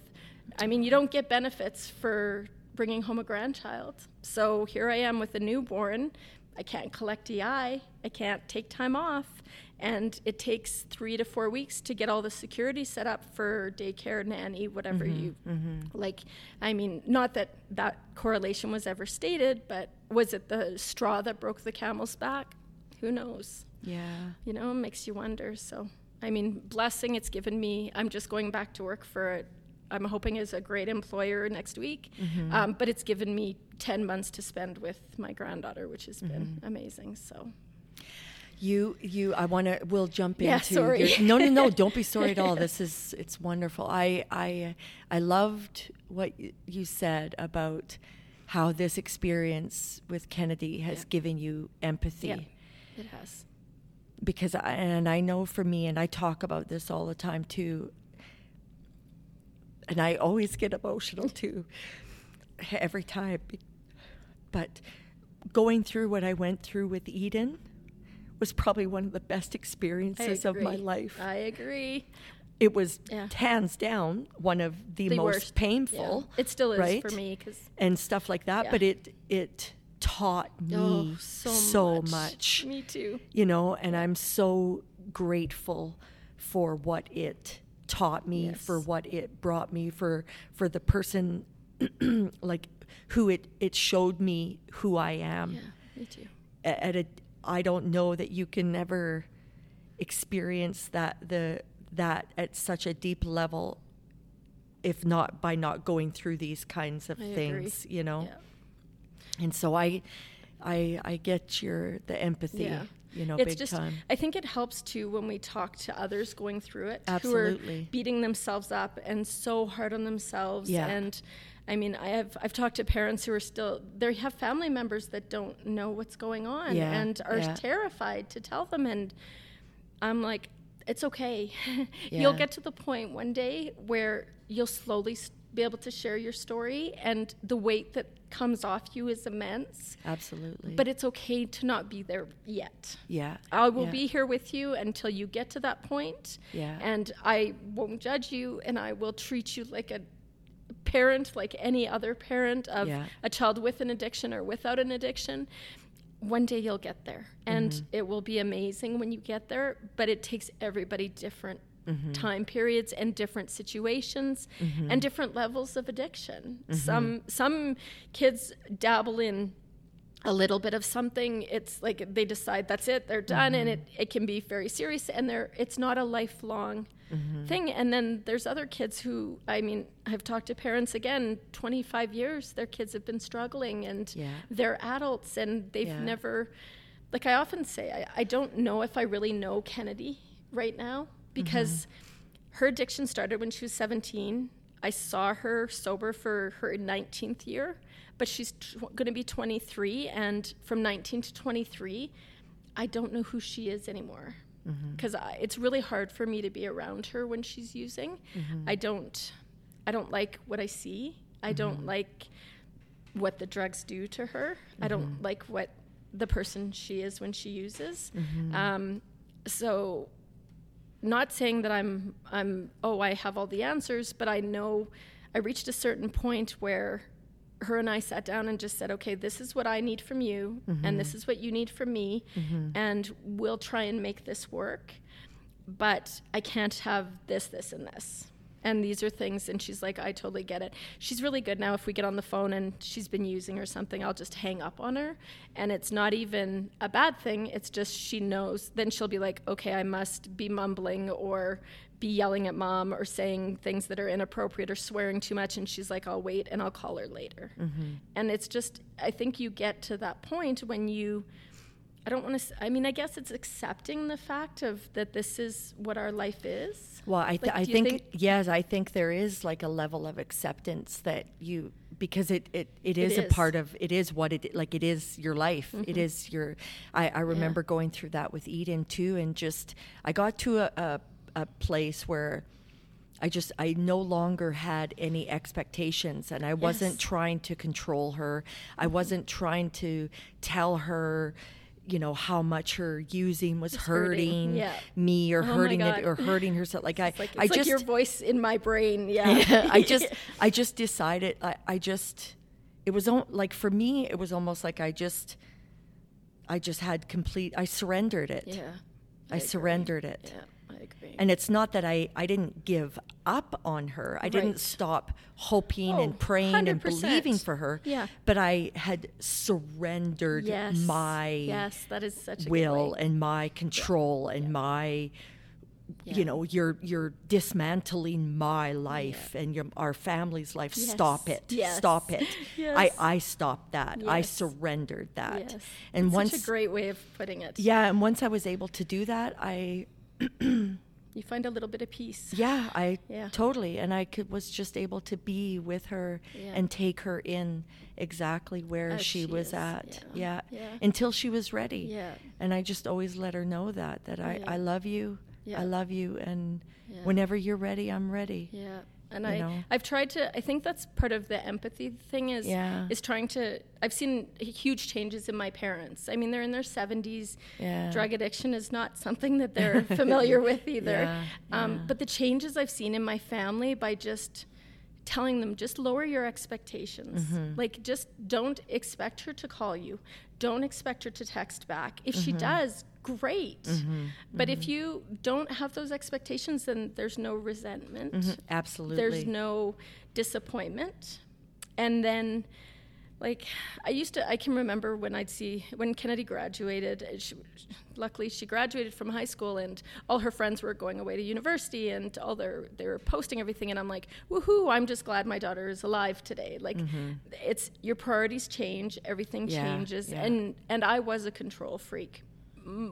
I mean, you don't get benefits for bringing home a grandchild. So here I am with a newborn. I can't collect EI. I can't take time off. And it takes three to four weeks to get all the security set up for daycare, nanny, whatever Mm-hmm, you like. I mean, not that that correlation was ever stated, but was it the straw that broke the camel's back? Who knows? Yeah. You know, it makes you wonder. So, I mean, blessing it's given me. I'm just going back to work for it. I'm hoping is a great employer next week, Mm-hmm. um, but it's given me 10 months to spend with my granddaughter, which has been Mm-hmm. amazing. So, You, you. I want to. We'll jump Yeah, into. sorry. Your, no, no, no. <laughs> Don't be sorry at all. This is. It's wonderful. I, I, I loved what you said about how this experience with Kennedy has Yeah. given you empathy. yeah, it has. because I, and I know for me, and I talk about this all the time too, and I always get emotional too, every time. But going through what I went through with Eden was probably one of the best experiences of my life. I agree. it was Yeah. hands down one of the, The most worst. painful. Yeah. It still is right? for me because and stuff like that. Yeah. But it it taught me oh, so, much. much Me too. you know, and I'm so grateful for what it taught me, for what it brought me, for for the person <clears throat> like who it it showed me who I am. Yeah, me too. At a, I don't know that you can never experience that the that at such a deep level if not by not going through these kinds of I agree. things you know Yeah. and so i i i get your the empathy Yeah. You know it's big just time i think it helps too when we talk to others going through it who are beating themselves up and so hard on themselves Yeah. and i mean i have i've talked to parents who are still they have family members that don't know what's going on Yeah, and are yeah. terrified to tell them and i'm like it's okay <laughs> Yeah. you'll get to the point one day where you'll slowly be able to share your story and the weight that comes off you is immense absolutely but it's okay to not be there yet yeah I will yeah. be here with you until you get to that point. Yeah. And I won't judge you and I will treat you like a parent, like any other parent of Yeah. a child with an addiction or without an addiction. One day you'll get there and Mm-hmm. it will be amazing when you get there, but it takes everybody different Mm-hmm. time periods and different situations and different levels of addiction. Mm-hmm. Some some kids dabble in a little bit of something it's like they decide that's it they're done and it, it can be very serious and they're it's not a lifelong thing and then there's other kids who i mean i've talked to parents again 25 years their kids have been struggling and Yeah. they're adults and they've Yeah. never like i often say I, I don't know if i really know kennedy right now because mm-hmm. her addiction started when she was 17 i saw her sober for her 19th year but she's tw- going to be 23 and from 19 to 23 i don't know who she is anymore. Mm-hmm. Because it's really hard for me to be around her when she's using. Mm-hmm. I don't i don't like what i see. I don't like what the drugs do to her. I don't like what the person she is when she uses. Um, so not saying that I'm I'm oh I have all the answers, but I know I reached a certain point where her and I sat down and just said, okay, this is what I need from you, and mm-hmm. this is what you need from me, mm-hmm. and we'll try and make this work. But I can't have this, this, and this. And these are things, and she's like, I totally get it. She's really good now. If we get on the phone and she's been using or something, I'll just hang up on her. And it's not even a bad thing. It's just she knows. Then she'll be like, okay, I must be mumbling or be yelling at mom or saying things that are inappropriate or swearing too much. And she's like, I'll wait and I'll call her later. Mm-hmm. And it's just, I think you get to that point when you. I don't want to. I mean, I guess it's accepting the fact of that this is what our life is. Well, I, th- Like, I you think, yes, I think there is like a level of acceptance that you because it it, it is, a. Mm-hmm. part of it is what it like it is your life. It is your. I, I remember going through that with Eden too, and just I got to a, a a place where. I just I no longer had any expectations and I wasn't trying to control her. I wasn't trying to tell her, you know, how much her using was hurting. hurting, Yeah. me or Oh hurting it or hurting herself. Like <laughs> I like, it's I like just your voice in my brain. Yeah. <laughs> yeah, I <laughs> just I just decided I, I just it was like for me it was almost like I just I just had complete I surrendered it. yeah. I, agree. surrendered it. Yeah, I. And it's not that I, I didn't give up on her. I didn't stop hoping Oh, and praying and 100%. believing for her. Yeah. But I had surrendered yes, my yes, that is such will and my control and my Yeah. you know you're you're dismantling my life and your our family's life stop it yes, stop it <laughs> yes. i i stopped that i surrendered that Yes. and It's once a great way of putting it. yeah and once i was able to do that i You find a little bit of peace. yeah i Yeah. totally and i could was just able to be with her Yeah. and take her in exactly where As she, she was at yeah, yeah. until she was ready Yeah. and I just always let her know that that I. I love you, Yeah. I love you, and whenever you're ready, I'm ready. Yeah. And you I, know? I've tried to. I think that's part of the empathy thing. Is Yeah. is trying to. I've seen huge changes in my parents. I mean, they're in their seventies. Yeah. Drug addiction is not something that they're <laughs> familiar with either. Yeah, Um. But the changes I've seen in my family by just telling them just lower your expectations. Mm-hmm. Like just don't expect her to call you. Don't expect her to text back. If Mm-hmm. she does, great. Mm-hmm. But if mm-hmm. you don't have those expectations, then there's no resentment. Mhm, Absolutely. there's no disappointment. And then like i used to i can remember when i'd see when kennedy graduated she, luckily she graduated from high school and all her friends were going away to university and all their they were posting everything and i'm like woohoo i'm just glad my daughter is alive today. Like mm-hmm. it's your priorities change everything Yeah, changes yeah. and and i was a control freak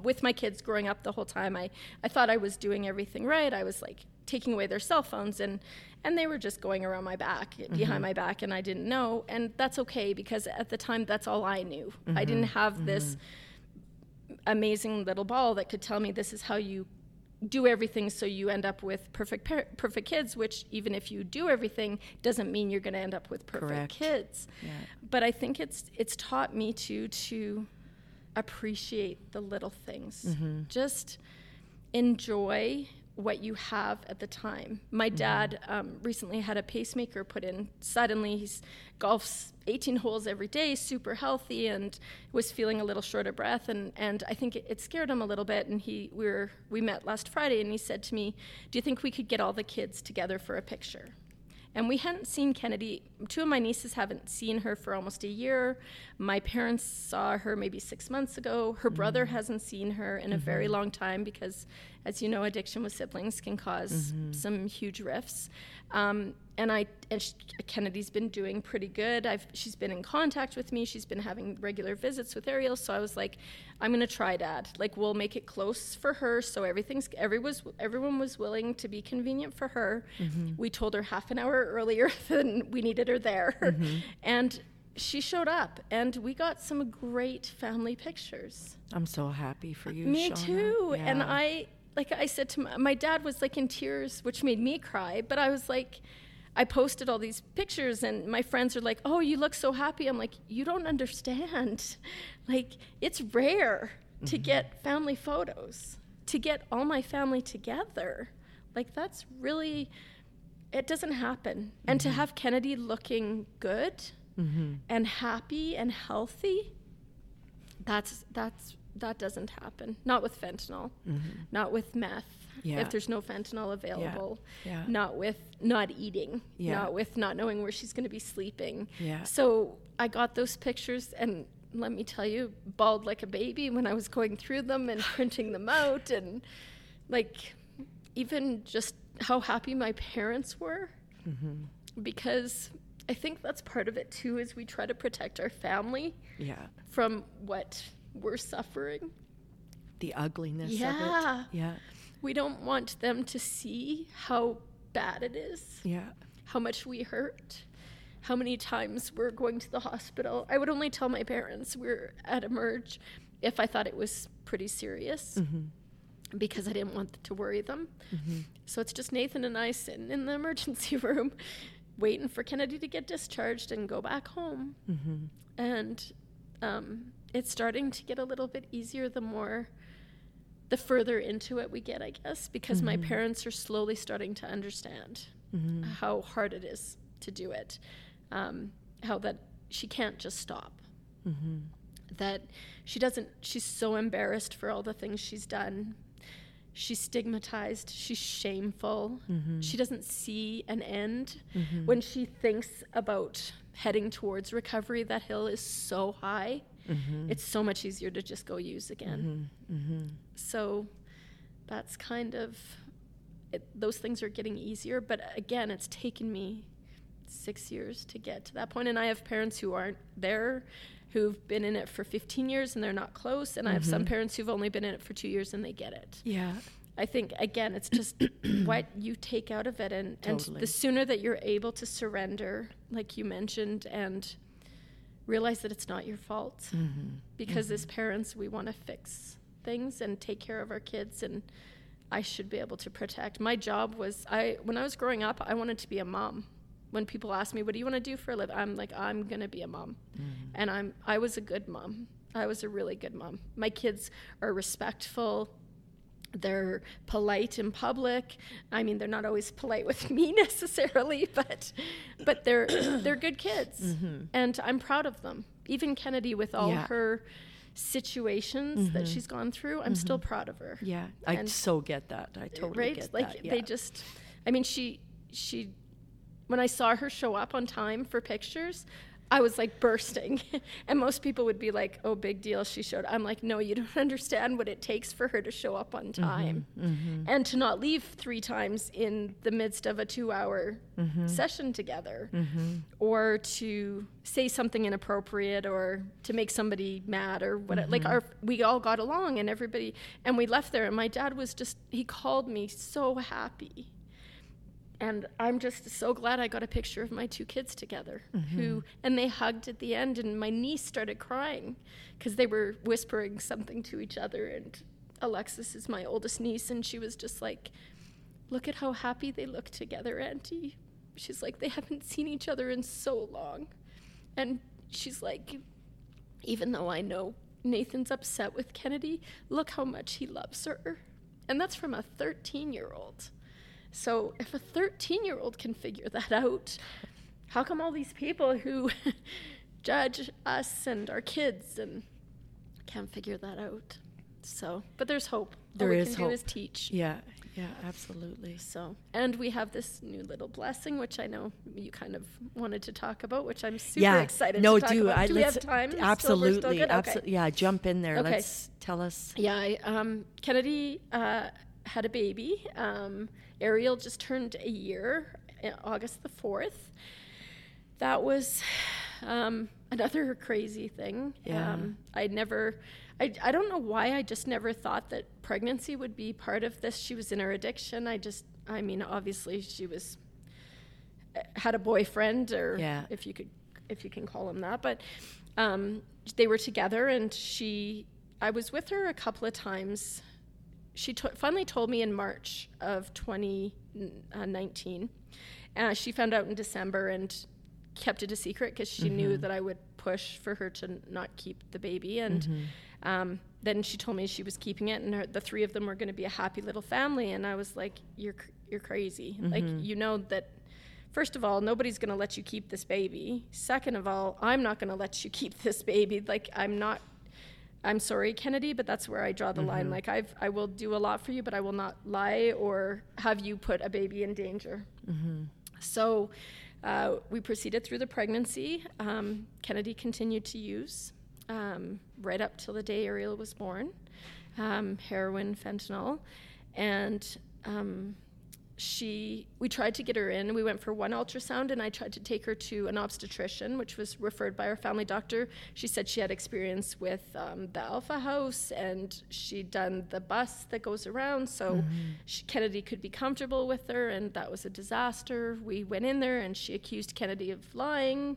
with my kids growing up the whole time I, I thought i was doing everything right. I was like taking away their cell phones and and they were just going around my back behind mm-hmm. my back and i didn't know. And that's okay because at the time that's all i knew. I mm-hmm. didn't have mm-hmm. this amazing little ball that could tell me this is how you do everything so you end up with perfect par- perfect kids which even if you do everything doesn't mean you're going to end up with perfect Correct. kids. Yeah. but i think it's it's taught me to to appreciate the little things Mm-hmm. just enjoy what you have at the time my Mm-hmm. dad um, recently had a pacemaker put in suddenly he's golfs 18 holes every day super healthy and was feeling a little short of breath and, and i think it, it scared him a little bit and he we were we met last friday and he said to me do you think we could get all the kids together for a picture and we hadn't seen Kennedy. Two of my nieces haven't seen her for almost a year. My parents saw her maybe six months ago. Her mm-hmm. brother hasn't seen her in a very mm-hmm. long time because, as you know, addiction with siblings can cause mm-hmm. some huge rifts. Um, and I and sh Kennedy's been doing pretty good. I've she's been in contact with me. She's been having regular visits with Ariel. So I was like, I'm gonna try, Dad. Like we'll make it close for her. So everything's every was everyone was willing to be convenient for her. We told her half an hour earlier <laughs> than we needed her there, and she showed up. And we got some great family pictures. I'm so happy for you. Me Shauna. too. And I, like I said to my, my dad, was like in tears, which made me cry. But I was like, I posted all these pictures, and my friends are like, "Oh, you look so happy." I'm like, "You don't understand. <laughs> Like, it's rare to mm-hmm. get family photos, to get all my family together. Like, that's really." It doesn't happen. And to mm-hmm. have Kennedy looking good mm-hmm. and happy and healthy, that's that's that doesn't happen. Not with fentanyl. Mm-hmm. Not with meth. Yeah. If there's no fentanyl available. Yeah. Not with not eating. Yeah. Not with not knowing where she's going to be sleeping. Yeah. So I got those pictures and let me tell you, bawled like a baby when I was going through them and <laughs> printing them out and like even just how happy my parents were mm-hmm. because I think that's part of it too is we try to protect our family yeah, from what we're suffering. the ugliness of Yeah. it. Yeah, We don't want them to see how bad it is, yeah, how much we hurt, how many times we're going to the hospital. I would only tell my parents we're at Emerge if I thought it was pretty serious mm-hmm. because I didn't want to worry them. Mm-hmm. So it's just Nathan and I sitting in the emergency <laughs> room waiting for Kennedy to get discharged and go back home. Mm-hmm. And um, it's starting to get a little bit easier the more, the further into it we get, I guess, because my parents are slowly starting to understand how hard it is to do it. Um, how that she can't just stop. That she doesn't, she's so embarrassed for all the things she's done. she's stigmatized, she's shameful, Mm-hmm. she doesn't see an end. When she thinks about heading towards recovery, that hill is so high. Mm-hmm. It's so much easier to just go use again. Mm-hmm. Mm-hmm. So that's kind of it, those things are getting easier. But again, it's taken me six years to get to that point. And I have parents who aren't there, who've been in it for 15 years and they're not close. And I have some mm-hmm. parents who've only been in it for two years and they get it. Yeah. I think again, it's just <clears throat> what you take out of it, and, Totally. and the sooner that you're able to surrender, like you mentioned, and realize that it's not your fault, Mm-hmm. because as parents, we want to fix things and take care of our kids, and I should be able to protect. My job was I when I was growing up, I wanted to be a mom. When people ask me, "What do you want to do for a living?" I'm like, "I'm gonna be a mom," and I'm I was a good mom. I was a really good mom. My kids are respectful they're polite in public. I mean, they're not always polite with me <laughs> necessarily, but but they're they're good kids, <coughs> mm-hmm. and I'm proud of them. Even Kennedy, with all Yeah. her situations that mm-hmm. she's gone through, I'm still mm-hmm. proud of her. Yeah. I so get that. I totally right? get like that. Yeah. they just, I mean, she she, when I saw her show up on time for pictures. I was like bursting. <laughs> and most people would be like, oh, big deal, she showed. I'm like, no, you don't <laughs> understand what it takes for her to show up on mm-hmm, time mm-hmm. and to not leave three times in the midst of a two hour mm-hmm. session together or to say something inappropriate or to make somebody mad or what. Like, our, we all got along and everybody, and we left there. And my dad was just, he called me so happy and I'm just so glad I got a picture of my two kids together who mm-hmm. and they hugged at the end and my niece started crying because they were whispering something to each other and Alexis is my oldest niece and she was just like look at how happy they look together auntie. She's like they haven't seen each other in so long. And she's like even though I know Nathan's upset with Kennedy look how much he loves her. And that's from a 13 year old so if a 13 year old can figure that out, how come all these people who <laughs> judge us and our kids and can't figure that out? So, but there's hope. There all we is can do hope. is teach. Yeah. Yeah. Absolutely. So, and we have this new little blessing, which I know you kind of wanted to talk about, which I'm super yeah. excited no, to talk do about. I? do we have time? Still- still Absolutely. Absolutely. Okay. Yeah. Jump in there. Okay. Let's tell us. Yeah, I, um, Kennedy uh, had a baby. Um, Ariel just turned a year, uh, August the 4th. That was um, another <laughs> crazy thing. Yeah. Um, I never, I, I don't know why, I just never thought that pregnancy would be part of this. She was in her addiction. I just, I mean, obviously she was, uh, had a boyfriend or Yeah. if you could, if you can call him that, but um, they were together and she, I was with her a couple of times. She finally told me in March of 2019. Uh, she found out in December and kept it a secret because she knew that I would push for her to not keep the baby. And um, then she told me she was keeping it, and her, the three of them were going to be a happy little family. And I was like, "You're you're crazy. Like you know that." First of all, nobody's going to let you keep this baby. Second of all, I'm not going to let you keep this baby. Like I'm not I'm sorry, Kennedy, but that's where I draw the line. Like I've, I will do a lot for you, but I will not lie or have you put a baby in danger. So uh, we proceeded through the pregnancy. Um, Kennedy continued to use um, right up till the day Ariel was born, um, heroin, fentanyl, and um, she we tried to get her in. We went for one ultrasound and i tried to take her to an obstetrician which was referred by our family doctor. She said she had experience with um, the alpha house and she'd done the bus that goes around so she, kennedy could be comfortable with her and that was a disaster. We went in there and she accused kennedy of lying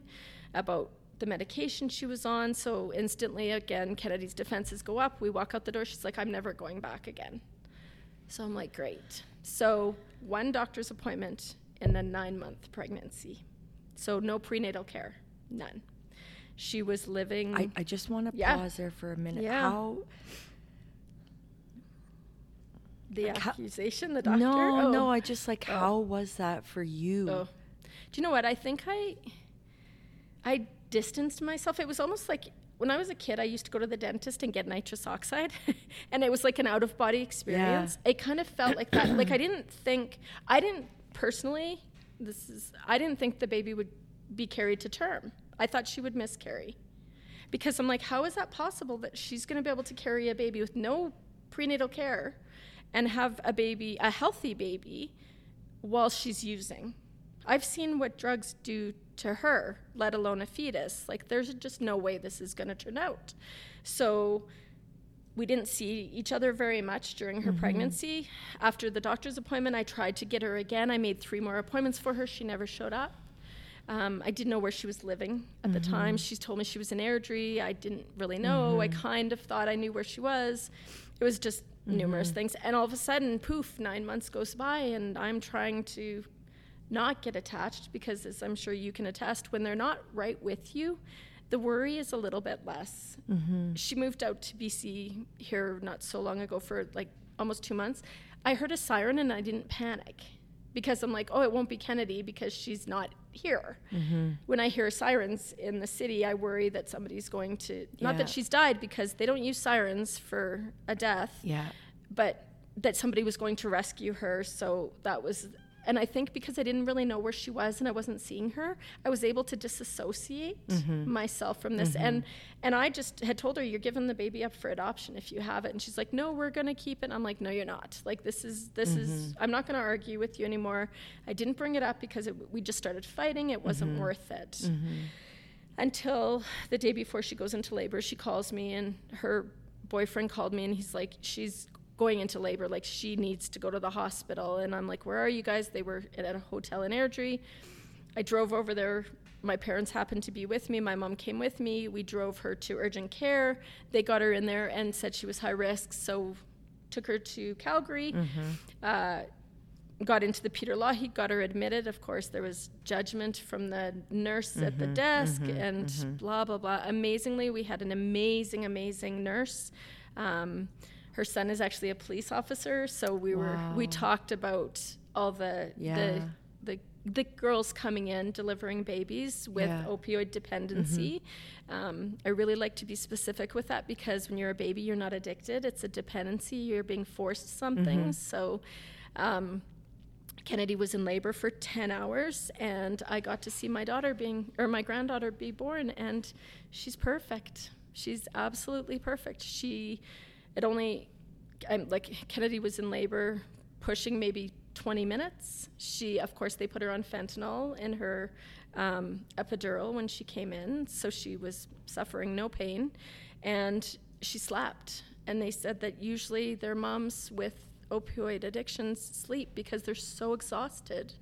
about the medication she was on. So instantly again kennedy's defenses go up. We walk out the door. She's like i'm never going back again so I'm like, great. So one doctor's appointment in a nine month pregnancy. So no prenatal care, none. She was living. I, I just want to Yeah. pause there for a minute. Yeah. How? the accusation, the doctor. No, Oh. no. I just like. Oh. How was that for you? Oh. Do you know what? I think I I distanced myself. It was almost like when I was a kid, I used to go to the dentist and get nitrous oxide, <laughs> and it was like an out of body experience. It kind of felt like that. like I didn't think, I didn't personally, this is, I didn't think the baby would be carried to term. I thought she would miscarry. Because I'm like, how is that possible that she's going to be able to carry a baby with no prenatal care and have a baby, a healthy baby, while she's using? I've seen what drugs do to her, let alone a fetus. Like, there's just no way this is going to turn out. So, we didn't see each other very much during her mm-hmm. pregnancy. After the doctor's appointment, I tried to get her again. I made three more appointments for her. She never showed up. Um, I didn't know where she was living at mm-hmm. the time. She told me she was in Airdrie. I didn't really know. Mm-hmm. I kind of thought I knew where she was. It was just numerous mm-hmm. things. And all of a sudden, poof, nine months goes by, and I'm trying to not get attached because, as I'm sure you can attest, when they're not right with you, the worry is a little bit less. Mm-hmm. She moved out to BC here not so long ago for like almost two months. I heard a siren and I didn't panic because I'm like, oh, it won't be Kennedy because she's not here. Mm-hmm. When I hear sirens in the city, I worry that somebody's going to, not yeah. that she's died because they don't use sirens for a death, yeah. but that somebody was going to rescue her. So that was and I think because I didn't really know where she was and I wasn't seeing her, I was able to disassociate mm-hmm. myself from this. Mm-hmm. And and I just had told her, "You're giving the baby up for adoption if you have it." And she's like, "No, we're gonna keep it." I'm like, "No, you're not. Like this is this mm-hmm. is. I'm not gonna argue with you anymore. I didn't bring it up because it, we just started fighting. It wasn't mm-hmm. worth it." Mm-hmm. Until the day before she goes into labor, she calls me and her boyfriend called me and he's like, "She's going into labor. Like she needs to go to the hospital. And I'm like, where are you guys? They were at a hotel in Airdrie. I drove over there. My parents happened to be with me. My mom came with me. We drove her to urgent care. They got her in there and said she was high risk. So took her to Calgary. Mm-hmm. Uh, got into the Peter Lougheed, got her admitted. Of course, there was judgment from the nurse mm-hmm, at the mm-hmm. desk mm-hmm, and mm-hmm. blah, blah, blah. Amazingly, we had an amazing, amazing nurse. Um, her son is actually a police officer, so we wow. were we talked about all the yeah. the the the girls coming in delivering babies with yeah. opioid dependency. Mm-hmm. Um, I really like to be specific with that because when you're a baby, you're not addicted. It's a dependency. You're being forced something. Mm-hmm. So, um, Kennedy was in labor for 10 hours, and I got to see my daughter being, or my granddaughter be born, and she's perfect. She's absolutely perfect. She it only, I'm like Kennedy was in labor, pushing maybe 20 minutes. She, of course, they put her on fentanyl in her um, epidural when she came in, so she was suffering no pain, and she slept. And they said that usually their moms with opioid addictions sleep because they're so exhausted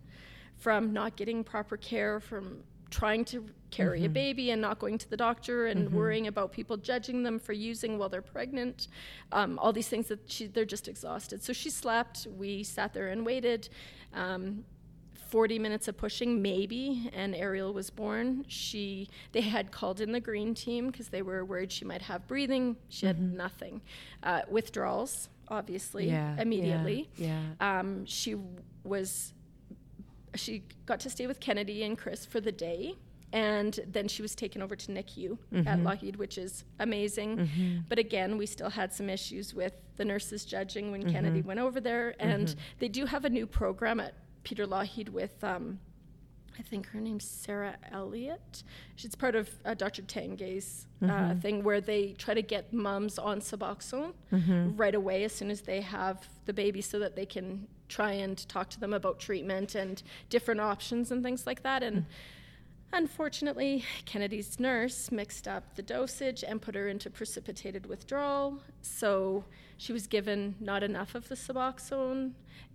from not getting proper care, from trying to carry mm-hmm. a baby and not going to the doctor and mm-hmm. worrying about people judging them for using while they're pregnant. Um, all these things that she, they're just exhausted. So she slept. We sat there and waited. Um, 40 minutes of pushing maybe and ariel was born she they had called in the green team because they were worried she might have breathing she mm-hmm. had nothing uh, withdrawals obviously yeah, immediately yeah, yeah. Um, she was she got to stay with Kennedy and Chris for the day. And then she was taken over to NICU mm-hmm. at Lougheed, which is amazing. Mm-hmm. But again, we still had some issues with the nurses judging when mm-hmm. Kennedy went over there. And mm-hmm. they do have a new program at Peter Lougheed with um, I think her name's Sarah Elliott. She's part of uh, Dr. Tanguay's uh, mm-hmm. thing where they try to get moms on Suboxone mm-hmm. right away as soon as they have the baby so that they can try and talk to them about treatment and different options and things like that. And mm-hmm. Unfortunately, Kennedy's nurse mixed up the dosage and put her into precipitated withdrawal. So she was given not enough of the Suboxone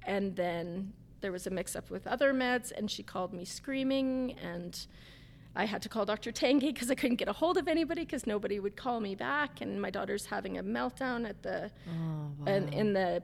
and then there was a mix up with other meds, and she called me screaming, and I had to call Dr. Tanguay <laughs> because I couldn't get a hold of anybody because nobody would call me back, and my daughter's having a meltdown at the oh, wow. in, in the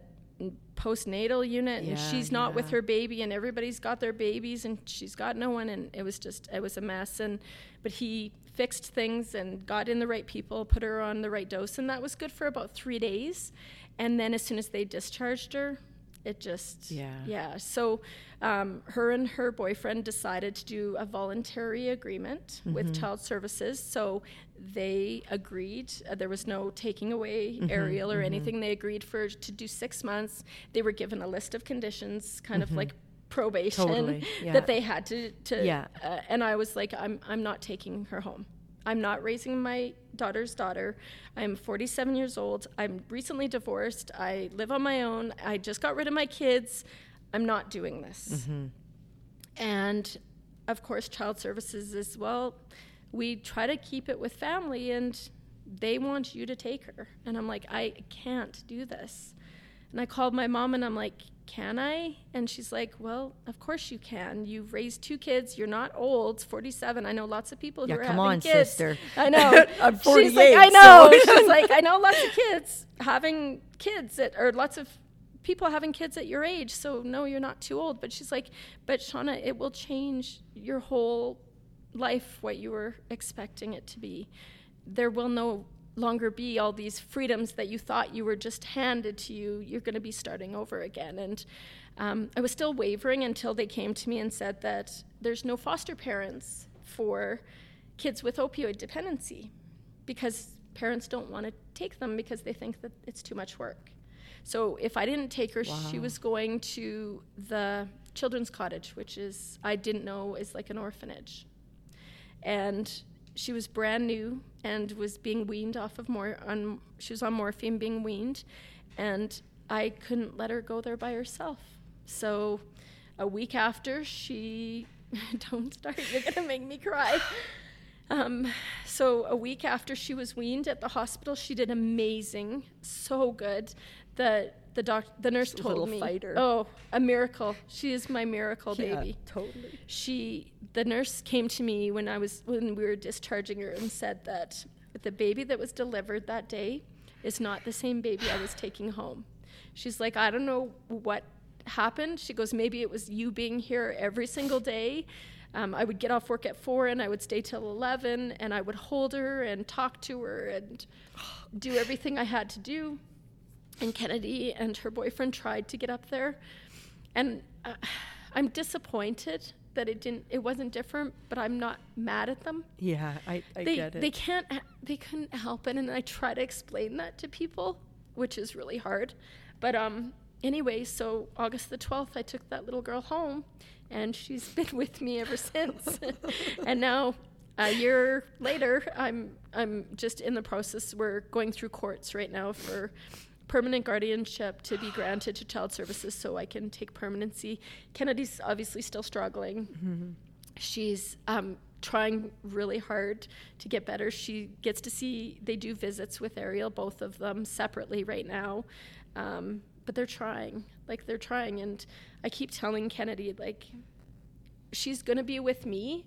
postnatal unit and she's not yeah. with her baby and everybody's got their babies and she's got no one and it was just it was a mess and but he fixed things and got in the right people put her on the right dose and that was good for about three days and then as soon as they discharged her it just Yeah. yeah. So um, her and her boyfriend decided to do a voluntary agreement with child services. So they agreed uh, there was no taking away ariel or anything. They agreed for to do six months. They were given a list of conditions kind of like probation Totally, yeah. that they had to, to Yeah. uh, and i was like i'm i'm not taking her home i'm not raising my daughter's daughter. I'm 47 years old. I'm recently divorced. I live on my own. I just got rid of my kids. I'm not doing this. Mm-hmm. And of course child services as well. We try to keep it with family and they want you to take her. And i'm like i can't do this. And i called my mom and i'm like can i? And she's like well of course you can. You've raised two kids. You're not old. 47 i know lots of people Yeah, who are come having on, kids. sister. i know. <laughs> I'm she's 48, like i know. so- <laughs> she's like i know lots of kids having kids that or lots of people having kids at your age. So no you're not too old. But she's like but shauna it will change your whole life what you were expecting it to be. There will no longer be all these freedoms that you thought you were just handed to you you're going to be starting over again. And um, i was still wavering until they came to me and said that there's no foster parents for kids with opioid dependency because parents don't want to take them because they think that it's too much work. So if I didn't take her, she was going to the children's cottage, which is I didn't know is like an orphanage, and she was brand new and was being weaned off of more on she was on morphine being weaned, and I couldn't let her go there by herself. So a week after she <laughs> don't start, you're gonna make me cry. Um, so a week after she was weaned at the hospital, she did amazing, so good. The the doc, the nurse She's told me, fighter. "Oh, a miracle! She is my miracle baby." totally. She, the nurse came to me when I was when we were discharging her and said that the baby that was delivered that day is not the same baby I was <sighs> taking home. She's like, I don't know what happened. She goes, maybe it was you being here every single day. Um, I would get off work at four and I would stay till eleven, and I would hold her and talk to her and <sighs> do everything I had to do. And Kennedy and her boyfriend tried to get up there, and uh, I'm disappointed that it didn't. It wasn't different, but I'm not mad at them. Yeah, I, I they get it. they can't they couldn't help it. And i try to explain that to people which is really hard. But um anyway so august the 12th i took that little girl home and she's <laughs> been with me ever since. <laughs> And now a year later i'm i'm just in the process. We're going through courts right now for permanent guardianship to be granted to child services so i can take permanency kennedy's obviously still struggling she's um, trying really hard to get better. She gets to see, they do visits with Ariel, both of them separately right now. Um, but they're trying, like, they're trying. And I keep telling Kennedy, like, she's going to be with me.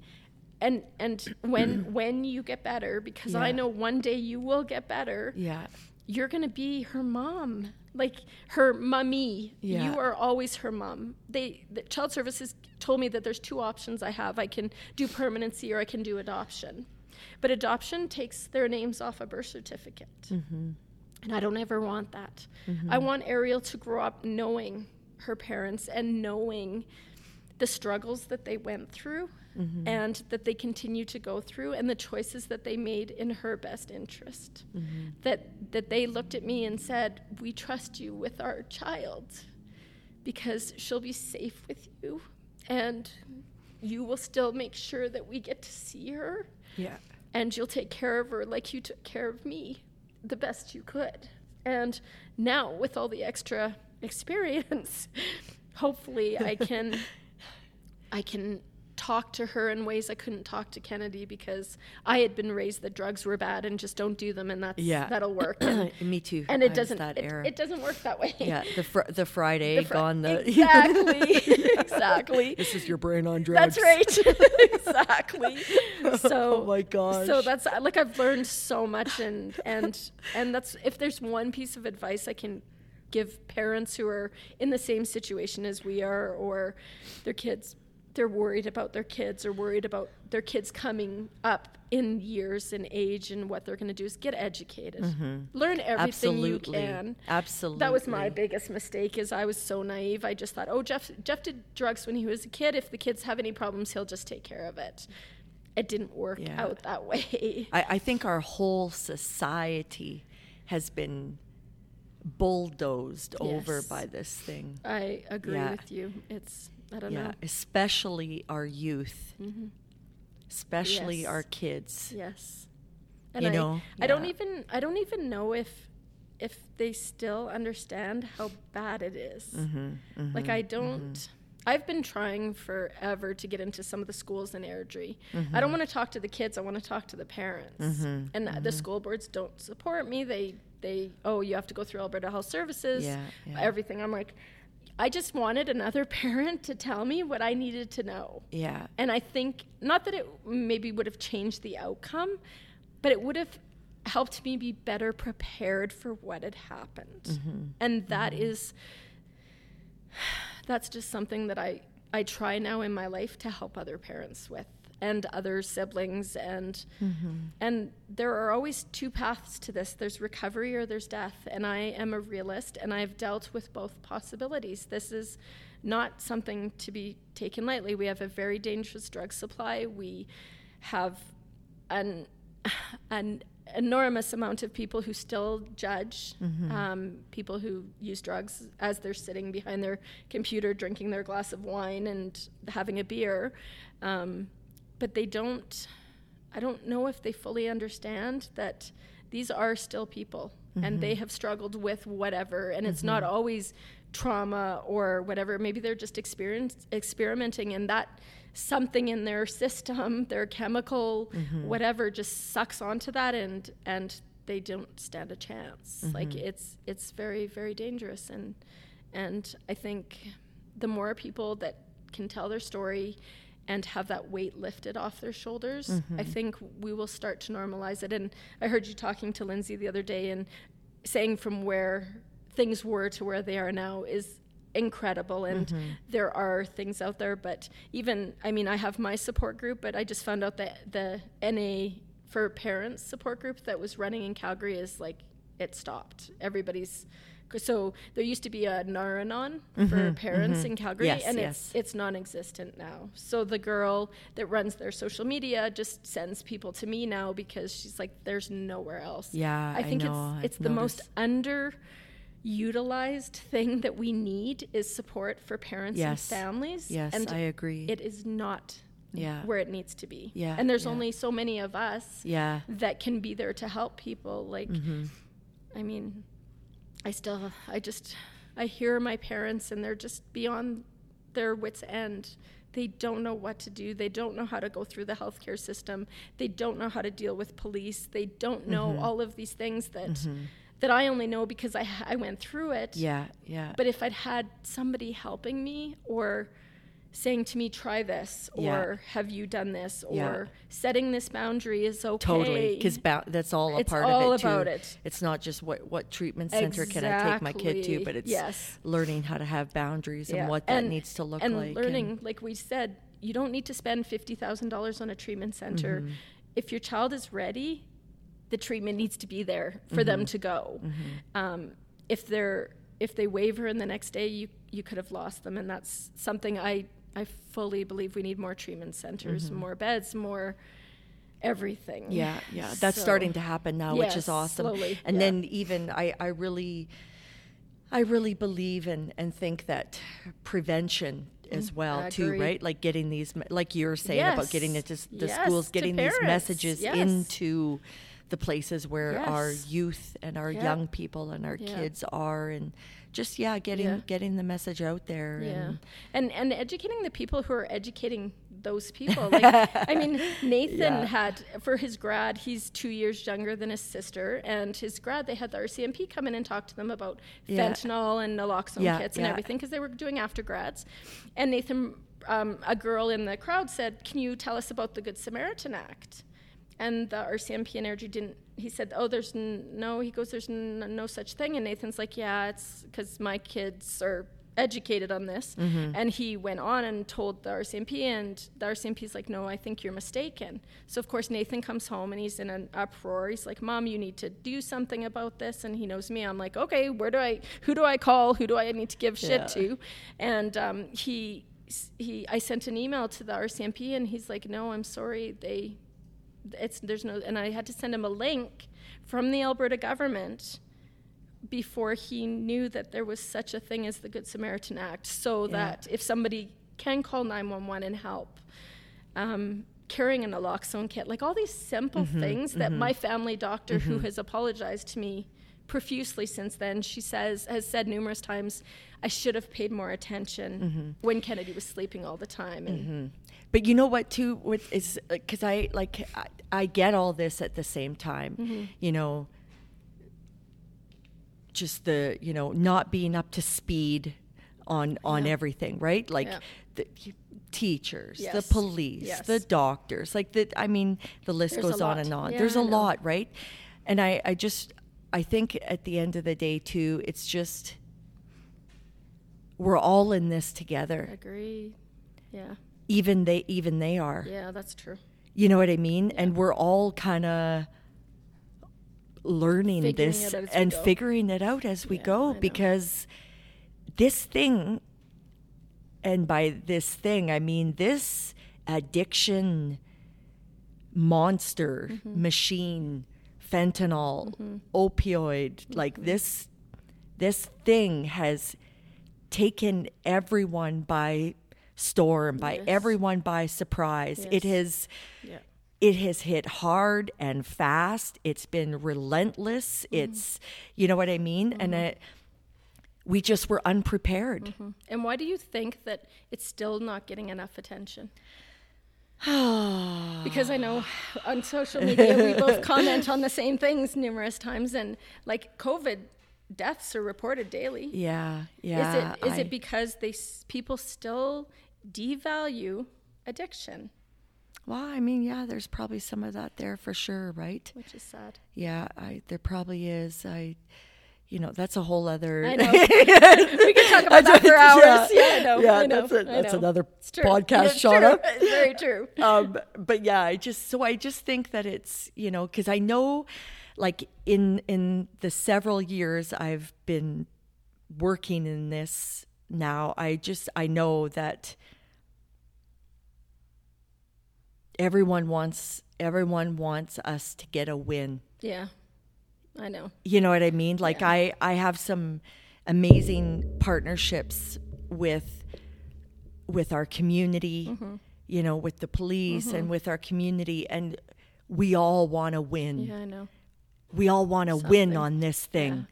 And, and when <clears throat> when you get better, because I know one day you will get better, yeah, you're going to be her mom. Like her mummy Yeah. you are always her mom. They the child services told me that there's two options i have. I can do permanency or i can do adoption. But adoption takes their names off a birth certificate. Mm-hmm. and i don't ever want that. I want ariel to grow up knowing her parents and knowing the struggles that they went through Mm-hmm. and that they continue to go through and the choices that they made in her best interest Mm-hmm. that that they looked at me and said we trust you with our child because she'll be safe with you and you will still make sure that we get to see her yeah, and you'll take care of her like you took care of me the best you could. And now, with all the extra <laughs> experience, hopefully I can <laughs> I can talk to her in ways I couldn't talk to Kennedy because I had been raised that drugs were bad and just don't do them and that's yeah. that'll work. And, <clears throat> Me too. and it was doesn't that it, era. it doesn't work that way. yeah, the fr- the Friday The fr- gone the <laughs> exactly. <laughs> exactly. this is your brain on drugs. That's right. <laughs> exactly. So oh my gosh. So that's like I've learned so much, and and and that's if there's one piece of advice I can give parents who are in the same situation as we are, or their kids, they're worried about their kids or worried about their kids coming up in years and age and what they're going to do is get educated mm-hmm. learn everything Absolutely. you can Absolutely. that was my biggest mistake is i was so naive i just thought oh jeff jeff did drugs when he was a kid if the kids have any problems he'll just take care of it it didn't work Yeah. out that way <laughs> I, I think our whole society has been bulldozed over by this thing. i agree Yeah. with you it's i don't Yeah, know especially our youth, mm-hmm. especially Yes. our kids. Yes. And You I, know, I don't even I don't even know if if they still understand how bad it is. Mm-hmm, mm-hmm like I don't mm-hmm. I've been trying forever to get into some of the schools in Airdrie. Mm-hmm. I don't want to talk to the kids, I want to talk to the parents. And the school boards don't support me. They they oh, you have to go through Alberta Health Services. Yeah, yeah. Everything. I'm like I just wanted another <laughs> parent to tell me what I needed to know. Yeah, And I think not that it maybe would have changed the outcome, but it would have helped me be better prepared for what had happened. Mm-hmm. And that mm-hmm. is <sighs> that's just something that I I try now in my life to help other parents with and other siblings and and there are always two paths to this. There's recovery or there's death and I am a realist and I've dealt with both possibilities. This is not something to be taken lightly. We have a very dangerous drug supply. We have an <sighs> an enormous amount of people who still judge um, people who use drugs as they're sitting behind their computer drinking their glass of wine and having a beer. Um, but they don't i don't know if they fully understand that these are still people and they mm-hmm. have struggled with whatever and it's not mm-hmm. always trauma or whatever. Maybe they're just experience, experimenting and that something in their system their chemical mm-hmm. whatever just sucks onto that and and they don't stand a chance. Like it's it's very very dangerous and and i think the more people that can tell their story and have that weight lifted off their shoulders, I mm-hmm. think we will start to normalize it. And I heard you talking to Lindsay the other day and saying from where things were to where they are now is incredible. And mm-hmm. there are things out there but even i mean i have my support group but i just found out that the na for parents support group that was running in calgary is like it stopped. Everybody's so there used to be a Nar-Anon for parents in Calgary, Yes, and yes. it's it's non-existent now. So the girl that runs their social media just sends people to me now because she's like, "There's nowhere else." Yeah, I think know. it's it's I've the most noticed. underutilized thing that we need is support for parents Yes. and families. yes, and I agree. it is not Yeah. where it needs to be. Yeah, and there's yeah. only so many of us yeah, that can be there to help people. Like, Mm-hmm. I mean, I still, I just, I hear my parents and they're just beyond their wits' end. They don't know what to do. They don't know how to go through the healthcare system. They don't know how to deal with police. They don't know Mm-hmm. all of these things that that I only know because I I went through it. yeah, yeah. But if I'd had somebody helping me or saying to me, try this, or Yeah. have you done this, or Yeah. setting this boundary is okay. Totally, because ba- that's all a It's part all of it too. about it. It's not just what what treatment center can I take my kid to, but it's Yes. learning how to have boundaries Yeah. and what that needs to look and like. learning, like we said, you don't need to spend fifty thousand dollars on a treatment center. Mm-hmm. If your child is ready, the treatment needs to be there for them Mm-hmm. to go. Um, if they're if they waver and the next day, you you could have lost them, and that's something I I fully believe we need more treatment centers, more beds, more everything. Mm-hmm. Yeah, yeah, that's So- starting to happen now, which is Yes, awesome. slowly, and yeah. then even I, I really, I really believe and and think that prevention as well Mm, I too, agree. right? Like getting these, like you're saying about getting Yes. into the Yes, schools, getting these messages Yes. into the places where our youth and our young people and our kids are, and just yeah, getting Yeah. getting the message out there. Yeah, And, and and educating the people who are educating those people. Like, I mean, <laughs> Nathan Yeah. had for his grad, he's two years younger than his sister, and his grad they had the RCMP come in and talk to them about Yeah. fentanyl and naloxone Yeah, kits and everything because they were doing after grads, and Nathan. Um, a girl in the crowd said, "Can you tell us about the Good Samaritan Act?" And the RCMP Energy didn't. He said, "Oh, there's n- no." He goes, "There's n- no such thing." And Nathan's like, "Yeah, it's because my kids are educated on this. And he went on and told the RCMP, and the RCMP's like, no, I think you're mistaken. So, of course, Nathan comes home and he's in an uproar. He's like, Mom, you need to do something about this. And he knows me. I'm like, okay, where do I, who do I call? Who do I need to give shit Yeah. to? And um, he, he, I sent an email to the RCMP, and he's like, no, I'm sorry. They, it's, there's no, and I had to send him a link from the Alberta government before he knew that there was such a thing as the Good Samaritan Act, so Yeah. that if somebody can call 911 and help, um, carrying an naloxone kit, like all these simple Mm-hmm, things that my family doctor, who has apologized to me profusely since then, she says has said numerous times, I should have paid more attention Mm-hmm. when Kennedy was sleeping all the time, and But you know what too? What is because I like I, I get all this at the same time. Mm-hmm. You know, just the you know not being up to speed on on Yeah. everything, right? Like Yeah. the teachers, the police, Yes. the doctors. Like the I mean, the list There's goes on and on. Yeah, There's a lot, right? And I I just I think at the end of the day too, it's just we're all in this together. agree. Yeah, Even they even they are. yeah, that's true. You know what I mean? And we're all kind of learning Figuring this it out as we and figuring it out as we Yeah, go because this thing, and by this thing, I mean this addiction monster Mm-hmm. machine, fentanyl, opioid, like this, this thing has taken everyone by storm, by Yes. everyone by surprise. It has Yeah. it has hit hard and fast. It's been relentless. Mm-hmm. It's, you know what I mean? And it, we just were unprepared. Mm-hmm. And why do you think that it's still not getting enough attention? <sighs> because I know on social media we both <laughs> comment on the same things numerous times, and like COVID deaths are reported daily. Yeah, yeah. is it is I- it because they people still devalue addiction, well, I mean, yeah, there's probably some of that there for sure, right? which is sad. Yeah, I there probably is. I, you know, that's a whole other. I <laughs> know. we could talk about that for <laughs> hours. Yeah, I know. Yeah, I know, that's, a, that's know. another podcast, Shauna. very true. <laughs> um, but yeah, I just so I just think that it's you know because I know, like in in the several years I've been working in this now, I just I know that everyone wants everyone wants us to get a win. Yeah, I know. You know what I mean? Like Yeah. I I have some amazing partnerships with with our community, Mm-hmm. you know, with the police and with our community and we all want to win. Yeah, I know. We all want to win on this thing. Yeah.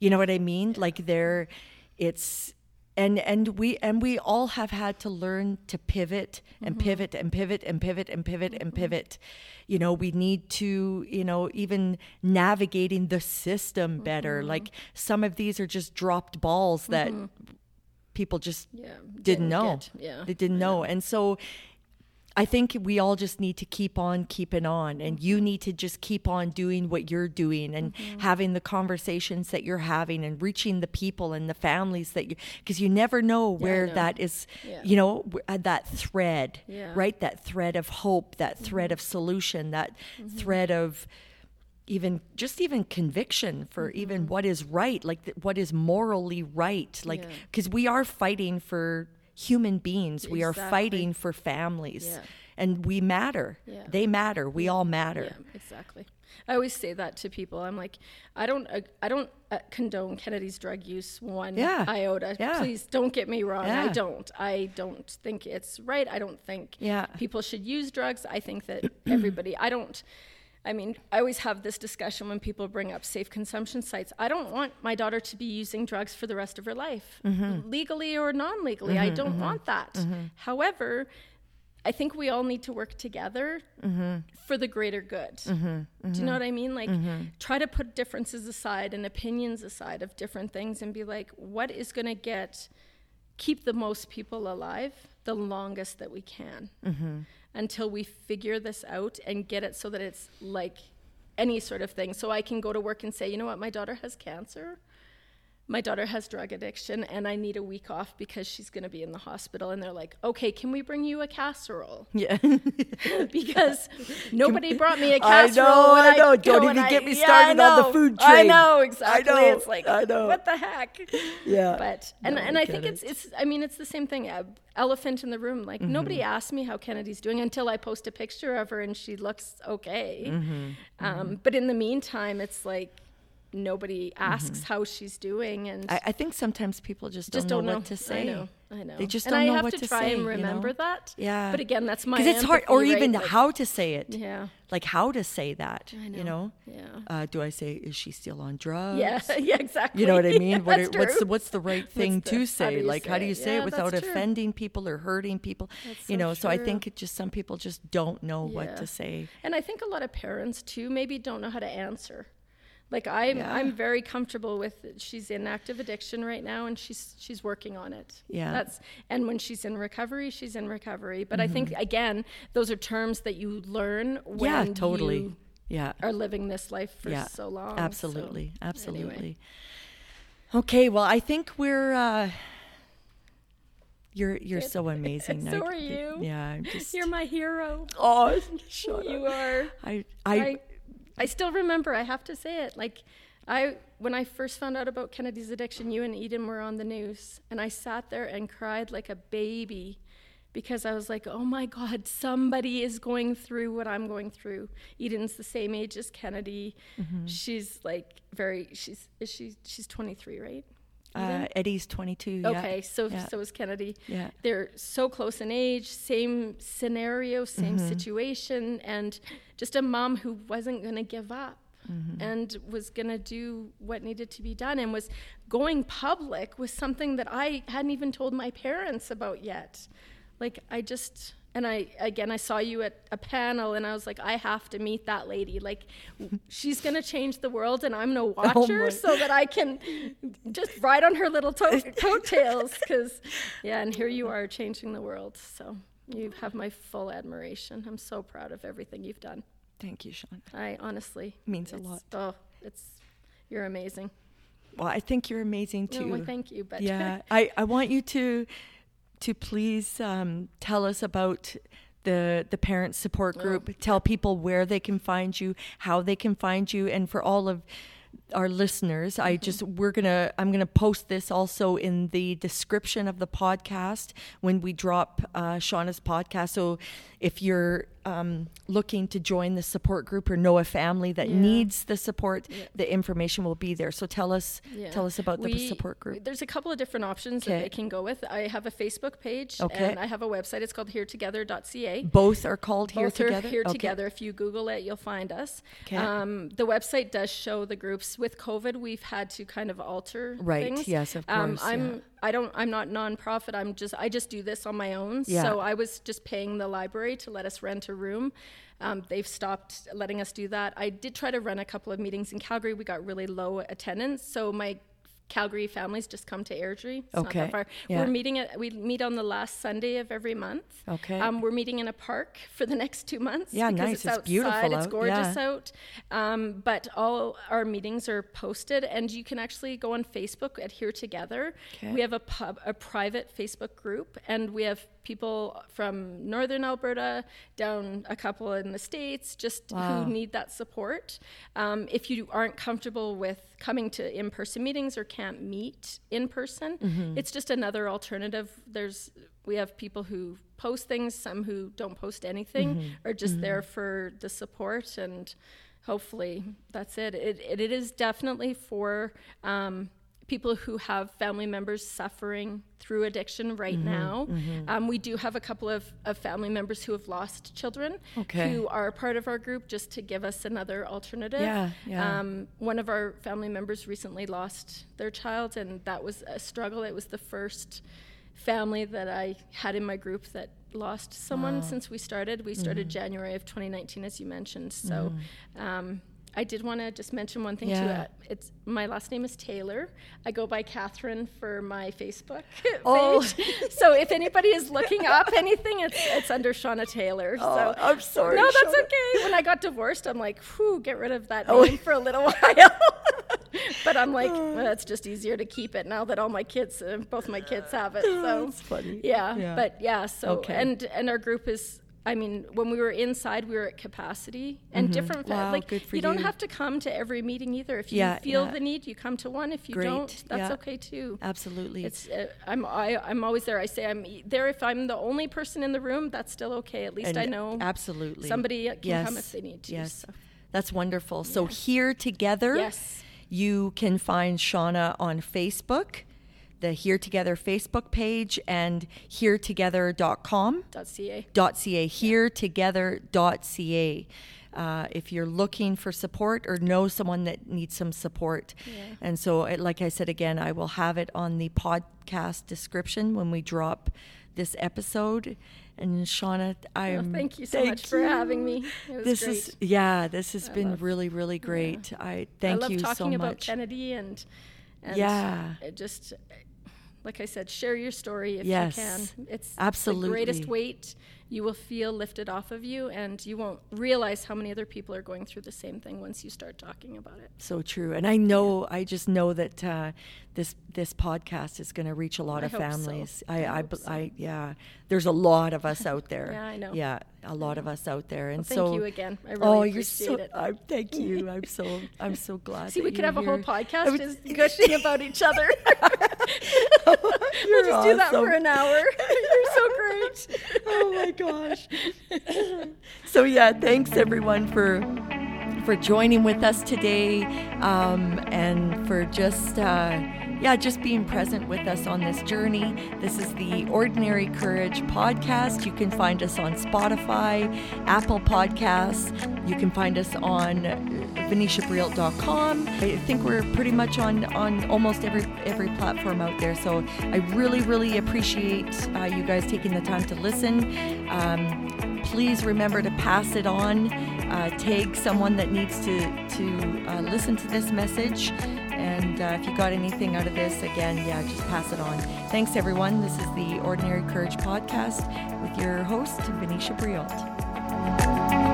You know what I mean? Like there it's and and we and we all have had to learn to pivot and Mm-hmm. pivot and pivot and pivot and pivot and pivot. You know, we need to, you know, even navigating the system better. Mm-hmm. Like some of these are just dropped balls that people just Yeah, didn't know. get. Yeah, They didn't know. And so I think we all just need to keep on keeping on and you need to just keep on doing what you're doing and Mm-hmm. having the conversations that you're having and reaching the people and the families that you because you never know where know. that is Yeah. you know uh, that thread Yeah. Mm-hmm. right that thread of hope that thread of solution that thread of even just even conviction for even what is right like th- what is morally right like Yeah. because we are fighting for human beings we are fighting for families Yeah. and we matter Yeah. they matter we all matter Yeah, exactly. I always say that to people. I'm like, I don't, uh, I don't uh, condone Kennedy's drug use one Yeah. iota. Yeah. Please don't get me wrong. I don't. I don't think it's right. I don't think Yeah. people should use drugs. I think that everybody. I don't. I mean, I always have this discussion when people bring up safe consumption sites. I don't want my daughter to be using drugs for the rest of her life, Mm-hmm. legally or non legally. I mm-hmm, don't mm-hmm, want that. Mm-hmm. However, I think we all need to work together for the greater good. Do you know what I mean? Like, try to put differences aside and opinions aside of different things and be like, what is going to get, keep the most people alive the longest that we can until we figure this out and get it so that it's like any sort of thing. So I can go to work and say, you know what, my daughter has cancer. My daughter has drug addiction and I need a week off because she's going to be in the hospital. And they're like, okay, can we bring you a casserole? <laughs> Yeah. <laughs> because nobody brought me a casserole. know, when I know. you Don't even I- get me started I on the know. food I know, exactly. know, It's like, I know. what the heck? <laughs> Yeah. But, and, No, and I I think it. it's, it's, I mean, it's the same thing. Uh, elephant in the room. Like, Mm-hmm. nobody asked me how Kennedy's doing until I post a picture of her and she looks okay. Mm-hmm. Um, but in the meantime, it's like, nobody asks how she's doing and Mm-hmm. I, I think sometimes people just, just don't, don't know what to say. I know. I know. They just and don't I know what to to try say, and you remember know? that. Yeah. But again, that's my Because it's hard, or right? even Like, how to say it. Yeah. Like how to say that. I You know. know. Yeah. Uh, do I say is she still on drugs? Yeah. <laughs> Yeah. Exactly. You know what I <laughs> mean? what That's it, what's the, what's the right thing the- to how say? you like how do you say Yeah, it without offending people or hurting people? That's you so know, so I think it just some people just don't know what to say. And I think a lot of parents too maybe don't know how to answer. Like I'm, Yeah. I'm very comfortable with. She's in active addiction right now, and she's she's working on it. Yeah. That's and when she's in recovery, she's in recovery. But I think again, those are terms that you learn when Mm-hmm. yeah, totally. you yeah. are living this life for yeah. so long. so Absolutely. anyway. Absolutely. Okay, well, I think we're uh you're you're so <laughs> amazing. So I- are you. Yeah, I'm just You're my hero. Oh, shut <laughs> You up. are. I I, I I still remember. I have to say it. Like, I when I first found out about Kennedy's addiction, you and Eden were on the news, and I sat there and cried like a baby because I was like, "Oh my God, somebody is going through what I'm going through." Eden's the same age as Kennedy. Mm-hmm. She's like very. She's is she? She's 23, right? Uh, Eden's 22. Yeah. Okay, so Yeah. so is Kennedy. Yeah. They're so close in age, same scenario, same Mm-hmm. situation, and just a mom who wasn't going to give up Mm-hmm. and was going to do what needed to be done and was going public with something that I hadn't even told my parents about yet. Like I just and I again I saw you at a panel and I was like I have to meet that lady. Like she's going to change the world and I'm going to watch <laughs> Oh her so that I can just ride on her little to- <laughs> coattails cuz yeah and here you are changing the world. So you have my full admiration. I'm so proud of everything you've done. Thank you, Sean. I honestly Means a lot. Oh, it's you're amazing. Well, I think you're amazing too. No, well, thank you, but yeah, <laughs> I, I want you to to please um, tell us about the the parent support Oh. group. Tell people where they can find you, how they can find you, and for all of our listeners, I Mm-hmm. just we're gonna I'm gonna post this also in the description of the podcast when we drop uh, Shauna's podcast. So if you're um, looking to join the support group or know a family that Yeah. needs the support, the information will be there. So tell us Yeah. tell us about the support group. There's a couple of different options Okay. that they can go with. I have a Facebook page Okay. and I have a website. It's called heretogether.ca. Both are called here Both are together. here Okay. together. If you Google it, you'll find us. Okay. Um, the website does show the groups. With COVID, we've had to kind of alter Right, things. yes, of Um, course, I'm yeah. I don't I'm not nonprofit. I'm just I just do this on my own. Yeah. So I was just paying the library to let us rent a room. Um, they've stopped letting us do that. I did try to run a couple of meetings in Calgary. We got really low attendance, so my Calgary families just come to Airdrie. It's not Okay, that far. yeah. We're meeting at we meet on the last Sunday of every month. Okay. Um, we're meeting in a park for the next two months. Yeah, because nice. It's, It's outside, beautiful It's gorgeous yeah. out. Um, but all our meetings are posted, and you can actually go on Facebook at Here Together. Okay. We have a pub, a private Facebook group, and we have people from northern Alberta down a couple in the states, just Wow. who need that support. Um, if you aren't comfortable with coming to in-person meetings or can't meet in person, Mm-hmm. it's just another alternative. There's we have people who post things, some who don't post anything, Mm-hmm. are just there for the support, and hopefully that's it. It, it, it is definitely for um, people who have family members suffering through addiction right Mm-hmm. now. Um, we do have a couple of, of family members who have lost children Okay. who are part of our group just to give us another alternative. Yeah, yeah. Um, one of our family members recently lost their child, and that was a struggle. It was the first family that I had in my group that lost someone since we started. We started Mm-hmm. January of 2019, as you mentioned. So. Um, I did want to just mention one thing too. Yeah. Uh, It's my last name is Taylor. I go by Catherine for my Facebook <laughs> Oh. page. <laughs> so if anybody is looking up anything, it's it's under Shauna Taylor. Oh, so I'm sorry, No, that's Shauna. okay. When I got divorced, I'm like, whew, get rid of that Oh. name for a little <laughs> while. but I'm like, <sighs> well, it's just easier to keep it now that all my kids, uh, both my kids have it. <sighs> So That's funny. yeah, Yeah. but yeah. So Okay. and and our group is. I mean, when we were inside, we were at capacity and different. Mm-hmm. Wow, like good for you don't have to come to every meeting either. If you Yeah, feel yeah. the need, you come to one. If you Great, don't, that's yeah. okay too. Absolutely. It's uh, I'm I, I'm always there. I say I'm there if I'm the only person in the room. That's still okay. At least And I know absolutely somebody can come Yes, if they need to. Yes, so. that's wonderful. So here together, Yes. you can find Shauna on Facebook, the Here Together Facebook page, and heretogether.com. Dot .ca. .ca, heretogether.ca. Uh, if you're looking for support or know someone that needs some support. And so, like I said again, I will have it on the podcast description when we drop this episode. And Shauna, I Well, am. thank you so much for having me. It was this great. is yeah, this has been love- really, really great. I thank you. I love you talking so about much. Kennedy and, and Yeah. it just like I said, share your story if Yes. you can. It's Absolutely. the greatest weight you will feel lifted off of you, and you won't realize how many other people are going through the same thing once you start talking about it. So true, and I know, I just know that uh, this this podcast is going to reach a lot I of hope so. families. I I, I, so. I- yeah. There's a lot of us out <laughs> there. Yeah, I know. Yeah, a lot of us out there, and Well, thank so you again. I really oh, you're appreciate so. it. I, thank you. <laughs> I'm so. I'm so glad. See, we could have a whole podcast just gushing about each other. You're <laughs> we'll just do that for an hour. You're so great. oh my gosh. <laughs> so yeah, thanks everyone for for joining with us today, um, and for just uh, yeah, just being present with us on this journey. This is the Ordinary Courage podcast. You can find us on Spotify, Apple Podcasts. You can find us on VenetiaBrielt.com. I think we're pretty much on on almost every every platform out there. So I really, really appreciate uh, you guys taking the time to listen. Um, please remember to pass it on. Uh, someone that needs to to uh, listen to this message. And uh, if you got anything out of this, again, yeah, just pass it on. Thanks, everyone. This is the Ordinary Courage podcast with your host, Venetia Briot.